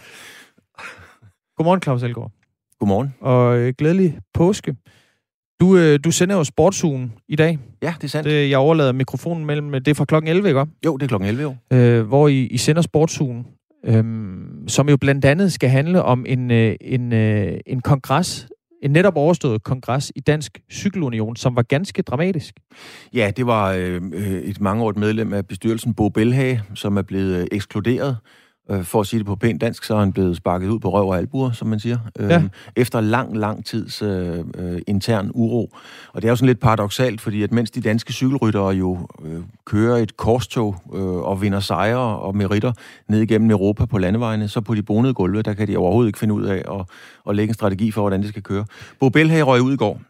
[SPEAKER 1] Godmorgen, Claus Elgaard.
[SPEAKER 11] Godmorgen.
[SPEAKER 1] Og øh, glædelig påske. Du, øh, du sender jo Sportsugen i dag.
[SPEAKER 11] Ja, det er sandt.
[SPEAKER 1] Det, jeg overlader mikrofonen mellem... Det er fra klokken 11, ikke?
[SPEAKER 11] Jo, det er klokken 11, jo.
[SPEAKER 1] Øh, hvor I, I sender Sportsugen, øh, som jo blandt andet skal handle om en, øh, en, øh, en kongres, en netop overstået kongres i Dansk Cykelunion, som var ganske dramatisk.
[SPEAKER 11] Ja, det var øh, et mangeårigt medlem af bestyrelsen, Bo Belhage, som er blevet øh, ekskluderet Øh, for at sige det på pænt dansk, så er han blevet sparket ud på røv og albuer, som man siger. Øh, ja. Efter lang, lang tids øh, øh, intern uro. Og det er jo sådan lidt paradoxalt, fordi at mens de danske cykelryttere jo øh, kører et korstog øh, og vinder sejre og meritter ned igennem Europa på landevejene, så på de bonede gulve, der kan de overhovedet ikke finde ud af at, at lægge en strategi for, hvordan det skal køre. Bo Belhage røg ud i går.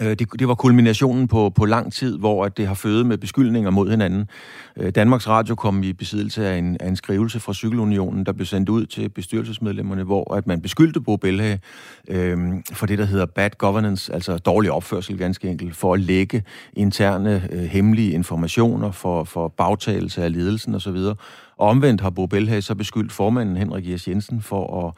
[SPEAKER 11] Øh, det, det var kulminationen på, på lang tid, hvor at det har fødet med beskyldninger mod hinanden. Øh, Danmarks Radio kom i besiddelse af en, af en skrivelse fra Cykelunionen, der blev sendt ud til bestyrelsesmedlemmerne, hvor at man beskyldte Bo Belhage øh, for det, der hedder bad governance, altså dårlig opførsel ganske enkelt, for at lægge interne øh, hemmelige informationer, for, for bagtagelse af ledelsen osv. Og omvendt har Bo Belhage så beskyldt formanden Henrik Jens Jensen for at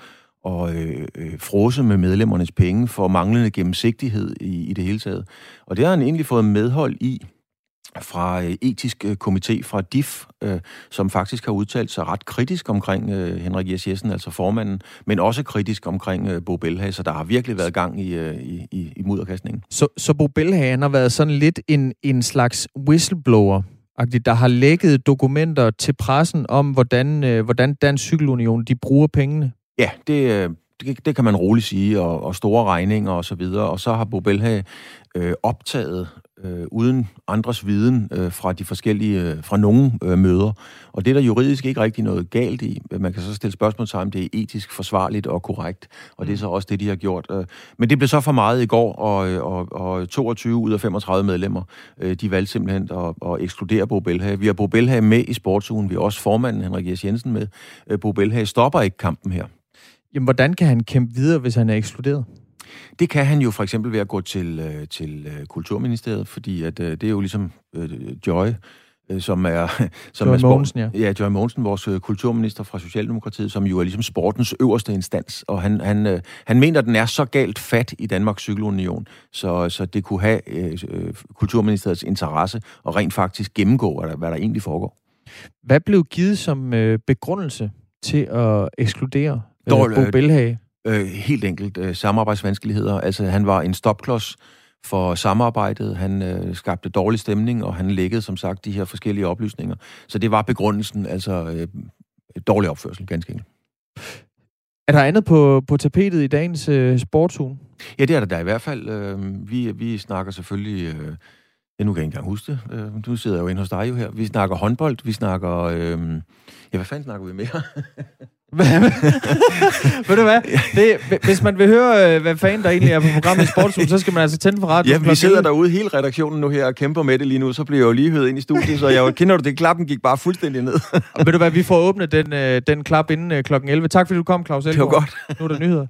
[SPEAKER 11] og øh, øh, frose med medlemmernes penge for manglende gennemsigtighed i, i det hele taget. Og det har han egentlig fået medhold i fra øh, etisk øh, komité fra DIF, øh, som faktisk har udtalt sig ret kritisk omkring øh, Henrik Jes Jessen, altså formanden, men også kritisk omkring øh, Bo Belhage, så der har virkelig været gang i, øh, i, i, i mudderkastningen.
[SPEAKER 1] Så, så Bo Belhage, han har været sådan lidt en, en slags whistleblower, der har lækket dokumenter til pressen om, hvordan, øh, hvordan Dansk Cykelunion de bruger pengene
[SPEAKER 11] Ja, det, øh, det, det kan man roligt sige, og, og store regninger og så videre. Og så har Bobelha øh, optaget øh, uden andres viden øh, fra de forskellige, øh, fra nogle øh, møder. Og det er der juridisk ikke rigtig noget galt i. Man kan så stille spørgsmål til, om det er etisk forsvarligt og korrekt, og det er så også det, de har gjort. Øh. Men det blev så for meget i går, og, øh, og, og 22 ud af 35 medlemmer, de valgte simpelthen at, at ekskludere Bo Belhage. Vi har Bo Belhage med i sportsugen, vi har også formanden Henrik Jes Jensen med. Bo Belhage stopper ikke kampen her.
[SPEAKER 1] Jamen, hvordan kan han kæmpe videre, hvis han er ekskluderet?
[SPEAKER 11] Det kan han jo for eksempel ved at gå til, øh, til øh, Kulturministeriet, fordi at, øh, det er jo ligesom øh, Joy, som er... Som
[SPEAKER 1] Joy
[SPEAKER 11] er
[SPEAKER 1] Mogensen, ja.
[SPEAKER 11] Ja, Joy Mogensen, vores kulturminister fra Socialdemokratiet, som jo er ligesom sportens øverste instans, og han, han, han mener, at den er så galt fat i Danmarks Cykelunion, så, så det kunne have øh, øh, Kulturministeriets interesse og rent faktisk gennemgå, hvad der, hvad der egentlig foregår.
[SPEAKER 1] Hvad blev givet som øh, begrundelse til at ekskludere Dårlig, Bo Belhage?
[SPEAKER 11] Øh, helt enkelt øh, samarbejdsvanskeligheder. Altså, han var en stopklods for samarbejdet. Han øh, skabte dårlig stemning, og han lækkede, som sagt, de her forskellige oplysninger. Så det var begrundelsen, altså øh, dårlig opførsel, ganske enkelt.
[SPEAKER 1] Er der andet på, på tapetet i dagens øh, sportsuge?
[SPEAKER 11] Ja, det er der da i hvert fald. Øh, vi, vi snakker selvfølgelig... Øh, ja, nu kan jeg ikke engang huske det. Øh, du sidder jo inde hos dig jo her. Vi snakker håndbold, vi snakker... Øh, ja, hvad fanden snakker vi mere?
[SPEAKER 1] Ved du hvad? Det, hvis man vil høre, øh, hvad fanden der egentlig er på programmet i Sportsugen, så skal man altså tænde for radio.
[SPEAKER 11] Ja, vi sidder derude, hele redaktionen nu her, og kæmper med det lige nu, så bliver jeg jo lige hørt ind i studiet, så jeg kender du det, klappen gik bare fuldstændig ned.
[SPEAKER 1] og ved du hvad, vi får åbnet den, øh, den klap inden øh, klokken 11. Tak fordi du kom, Claus
[SPEAKER 11] Elgaard. Det var godt.
[SPEAKER 1] Nu er der nyheder.